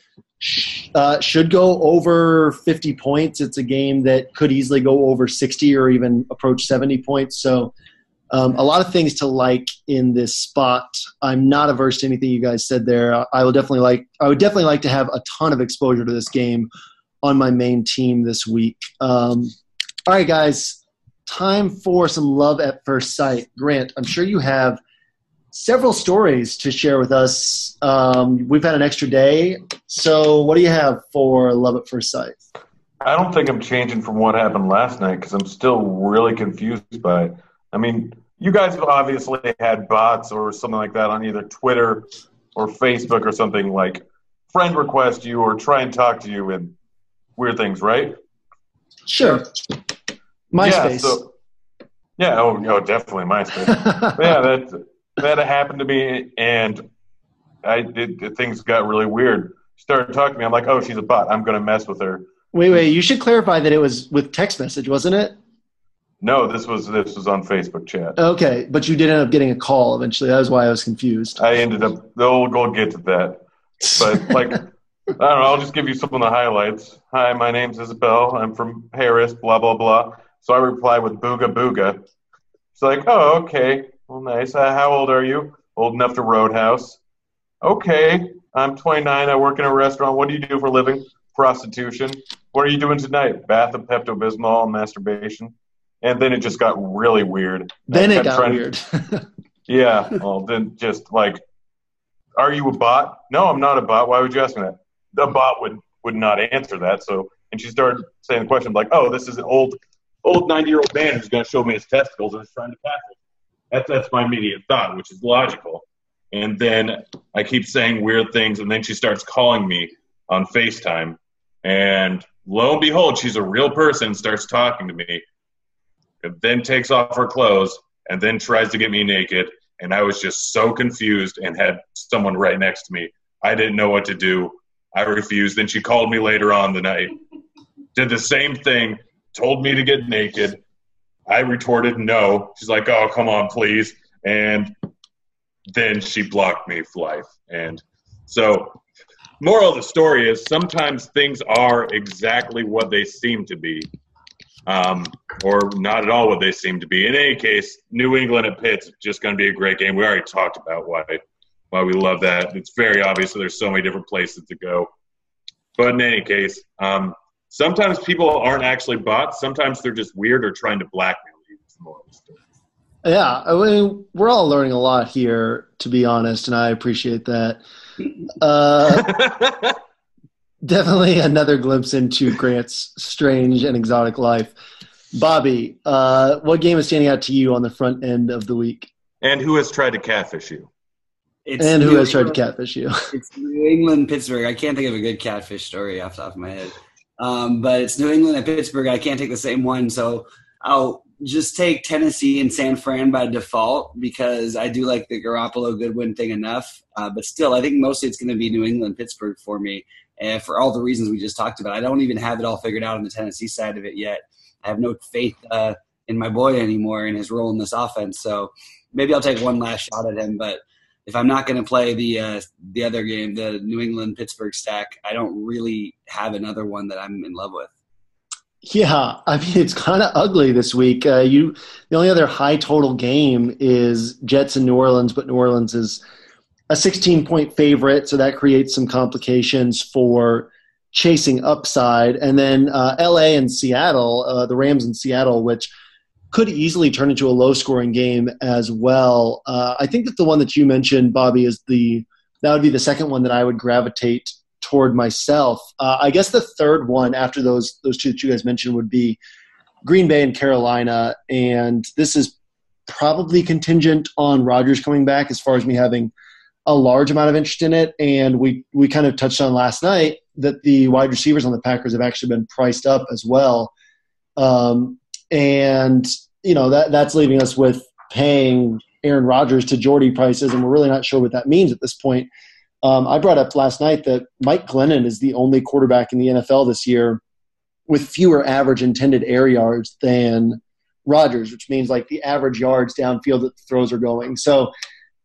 uh, should go over 50 points. It's a game that could easily go over 60 or even approach 70 points. So, um, a lot of things to like in this spot. I'm not averse to anything you guys said there. I will definitely like. I would definitely like to have a ton of exposure to this game on my main team this week. Um, all right, guys, time for some love at first sight. Grant, I'm sure you have several stories to share with us. Um, we've had an extra day, so what do you have for love at first sight? I don't think I'm changing from what happened last night because I'm still really confused by it. I mean, you guys have obviously had bots or something like that on either Twitter or Facebook or something like friend request you or try and talk to you and weird things, right? Sure. MySpace. Yeah, so, yeah oh, no, definitely MySpace. *laughs* yeah, that that happened to me, and I did. Things got really weird. She started talking to me. I'm like, oh, she's a bot. I'm going to mess with her. Wait, wait. You should clarify that it was with text message, wasn't it? No, this was this was on Facebook chat. Okay, but you did end up getting a call eventually. That was why I was confused. I ended up. We'll go get to that. But like, I don't know. I'll just give you some of the highlights. Hi, my name's Isabel. I'm from Paris. Blah blah blah. So I reply with booga booga. It's like, oh, okay. Well, nice. Uh, how old are you? Old enough to roadhouse. Okay. I'm 29. I work in a restaurant. What do you do for a living? Prostitution. What are you doing tonight? Bath of Pepto Bismol and masturbation. And then it just got really weird. Then it got weird. *laughs* yeah. Well, then just like, are you a bot? No, I'm not a bot. Why would you ask me that? The bot would would not answer that. So, and she started saying the question like, "Oh, this is an old, old ninety year old man who's going to show me his testicles and is trying to pass it." That's that's my immediate thought, which is logical. And then I keep saying weird things, and then she starts calling me on FaceTime, and lo and behold, she's a real person, starts talking to me, and then takes off her clothes, and then tries to get me naked. And I was just so confused and had someone right next to me. I didn't know what to do. I refused. Then she called me later on the night, did the same thing, told me to get naked. I retorted no. She's like, oh, come on, please. And then she blocked me for life. And so, moral of the story is sometimes things are exactly what they seem to be, um, or not at all what they seem to be. In any case, New England at Pitt's just going to be a great game. We already talked about why why we love that. It's very obvious that there's so many different places to go. But in any case, um, sometimes people aren't actually bots. Sometimes they're just weird or trying to blackmail you. Yeah, I mean, we're all learning a lot here, to be honest, and I appreciate that. Uh, *laughs* definitely another glimpse into Grant's strange and exotic life. Bobby, uh, what game is standing out to you on the front end of the week? And who has tried to catfish you? It's and who New has England, tried to catfish you? It's New England, Pittsburgh. I can't think of a good catfish story off the top of my head. Um, but it's New England and Pittsburgh. I can't take the same one, so I'll just take Tennessee and San Fran by default because I do like the Garoppolo Goodwin thing enough. Uh, but still, I think mostly it's going to be New England Pittsburgh for me, and for all the reasons we just talked about. I don't even have it all figured out on the Tennessee side of it yet. I have no faith uh, in my boy anymore and his role in this offense. So maybe I'll take one last shot at him, but if I'm not going to play the uh, the other game, the New England Pittsburgh stack, I don't really have another one that I'm in love with. Yeah, I mean it's kind of ugly this week. Uh, you the only other high total game is Jets in New Orleans, but New Orleans is a 16 point favorite, so that creates some complications for chasing upside. And then uh, L.A. and Seattle, uh, the Rams in Seattle, which could easily turn into a low scoring game as well. Uh, I think that the one that you mentioned, Bobby, is the that would be the second one that I would gravitate toward myself. Uh, I guess the third one after those those two that you guys mentioned would be Green Bay and Carolina, and this is probably contingent on Rodgers coming back as far as me having a large amount of interest in it. And we we kind of touched on last night that the wide receivers on the Packers have actually been priced up as well. Um, and you know that that's leaving us with paying Aaron Rodgers to Jordy prices, and we're really not sure what that means at this point. Um, I brought up last night that Mike Glennon is the only quarterback in the NFL this year with fewer average intended air yards than Rodgers, which means like the average yards downfield that the throws are going. So,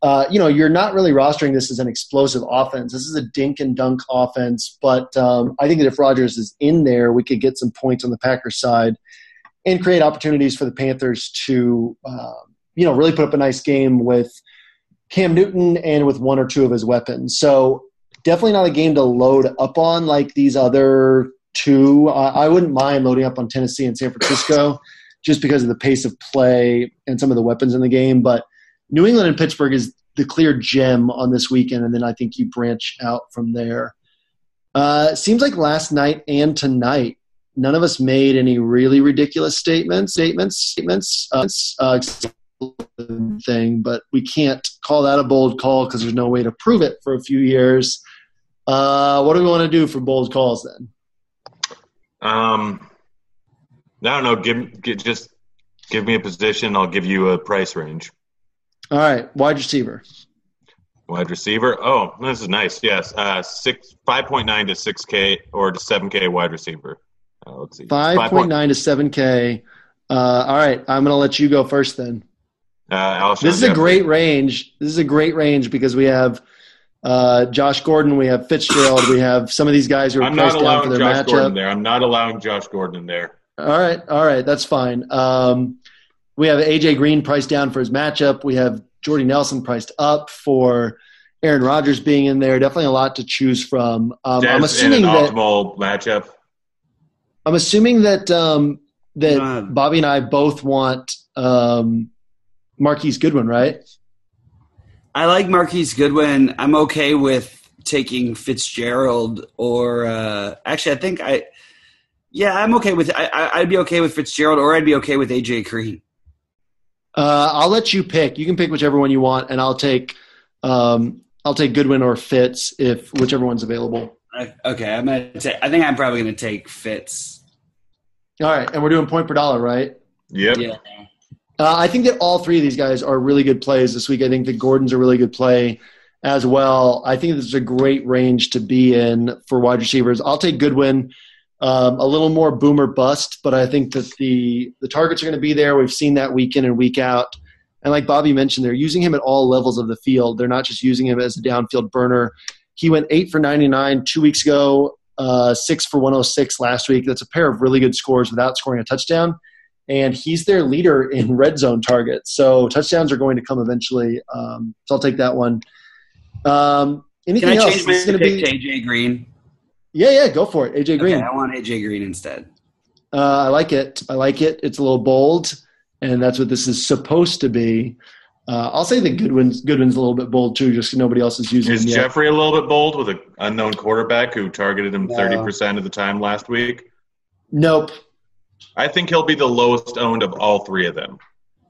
uh, you know, you're not really rostering this as an explosive offense. This is a dink and dunk offense, but um, I think that if Rodgers is in there, we could get some points on the Packers side and create opportunities for the Panthers to, uh, you know, really put up a nice game with Cam Newton and with one or two of his weapons. So definitely not a game to load up on like these other two. Uh, I wouldn't mind loading up on Tennessee and San Francisco just because of the pace of play and some of the weapons in the game. But New England and Pittsburgh is the clear gem on this weekend, and then I think you branch out from there. Uh, seems like last night and tonight none of us made any really ridiculous statements, statements, statements, uh, uh, thing, but we can't call that a bold call because there's no way to prove it for a few years. Uh, what do we want to do for bold calls then? Um, I don't know. Give, give just give me a position. I'll give you a price range. All right, wide receiver. Wide receiver. Oh, this is nice. Yes, uh, six five point nine to six k or to seven k wide receiver. Uh, let's see. Five point nine to seven k. Uh, all right, I'm going to let you go first then. Uh, this is a great range. This is a great range because we have uh, Josh Gordon, we have Fitzgerald, we have some of these guys who are I'm not priced down allowing for their Josh matchup. Gordon there. I'm not allowing Josh Gordon in there. All right, all right, that's fine. Um, we have AJ Green priced down for his matchup. We have Jordy Nelson priced up for Aaron Rodgers being in there. Definitely a lot to choose from. Um, I'm assuming in an that optimal matchup. I'm assuming that um, that Uh, Bobby and I both want um, Marquise Goodwin, right? I like Marquise Goodwin. I'm okay with taking Fitzgerald or uh, actually, I think I. Yeah, I'm okay with. I, I'd be okay with Fitzgerald, or I'd be okay with AJ Green. Uh, I'll let you pick. You can pick whichever one you want, and I'll take um, I'll take Goodwin or Fitz if whichever one's available. I, okay, I'm gonna. ta- I think I'm probably gonna take Fitz. All right, and we're doing point per dollar, right? Yep. Yeah. Uh, I think that all three of these guys are really good plays this week. I think that Gordon's a really good play as well. I think this is a great range to be in for wide receivers. I'll take Goodwin. Um, a little more boomer bust, but I think that the the targets are going to be there. We've seen that week in and week out. And like Bobby mentioned, they're using him at all levels of the field. They're not just using him as a downfield burner. He went eight for 99 two weeks ago, uh, six for 106 last week. That's a pair of really good scores without scoring a touchdown. And he's their leader in red zone targets. So touchdowns are going to come eventually. Um, so I'll take that one. Um, anything Can I else? change my gonna pick be- to AJ Green? yeah, yeah, go for it. AJ Green. Okay, I want AJ Green instead. Uh, I like it. I like it. It's a little bold, and that's what this is supposed to be. Uh, I'll say that Goodwin's Goodwin's a little bit bold too, just nobody else is using Is him yet. Jeffery a little bit bold with an unknown quarterback who targeted him No. thirty percent of the time last week? Nope. I think he'll be the lowest owned of all three of them.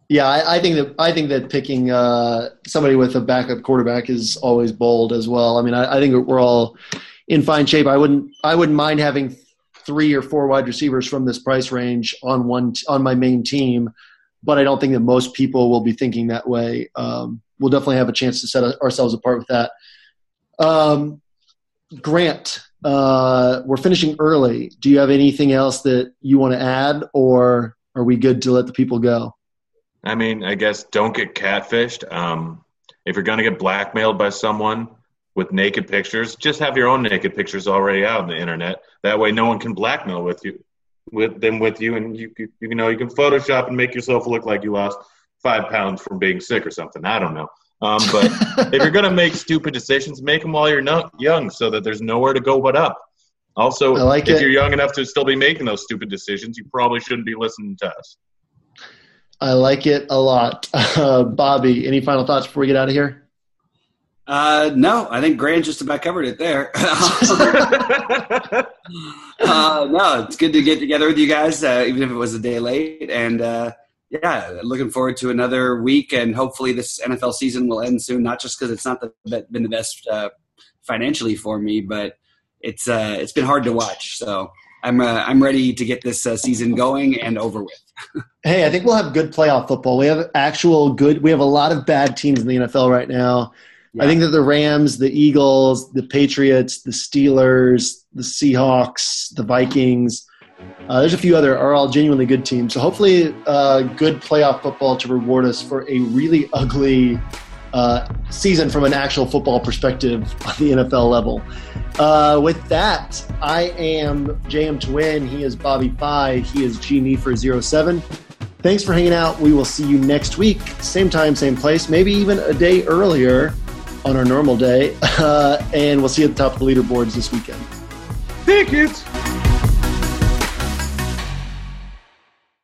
Yeah, I, I think that I think that picking uh, somebody with a backup quarterback is always bold as well. I mean, I, I think we're all in fine shape. I wouldn't I wouldn't mind having three or four wide receivers from this price range on one on my main team, but I don't think that most people will be thinking that way. Um, we'll definitely have a chance to set ourselves apart with that. Um, Grant, uh, we're finishing early. Do you have anything else that you want to add, or are we good to let the people go? I mean, I guess don't get catfished. Um, if you're going to get blackmailed by someone with naked pictures, just have your own naked pictures already out on the internet. That way, no one can blackmail with you, with them with you, and you you, you know you can Photoshop and make yourself look like you lost five pounds from being sick or something. I don't know. Um, but *laughs* if you're going to make stupid decisions, make them while you're not young, so that there's nowhere to go but up. Also, like if it. you're young enough to still be making those stupid decisions, you probably shouldn't be listening to us. I like it a lot. *laughs* Uh, Bobby, any final thoughts before we get out of here? Uh, no, I think Grant just about covered it there. *laughs* uh, no, it's good to get together with you guys, uh, even if it was a day late. And uh, yeah, looking forward to another week, and hopefully this NFL season will end soon. Not just because it's not the, been the best uh, financially for me, but it's uh, it's been hard to watch. So I'm uh, I'm ready to get this uh, season going and over with. *laughs* Hey, I think we'll have good playoff football. We have actual good. We have a lot of bad teams in the NFL right now. I think that the Rams, the Eagles, the Patriots, the Steelers, the Seahawks, the Vikings. Uh, there's a few other are all genuinely good teams. So hopefully, uh, good playoff football to reward us for a really ugly uh, season from an actual football perspective *laughs* on the NFL level. Uh, with that, I am JM Twin. He is Bobby Phi. He is G for 07. Thanks for hanging out. We will see you next week, same time, same place, maybe even a day earlier on our normal day. *laughs* Uh, and we'll see you at the top of the leaderboards this weekend. Tickets.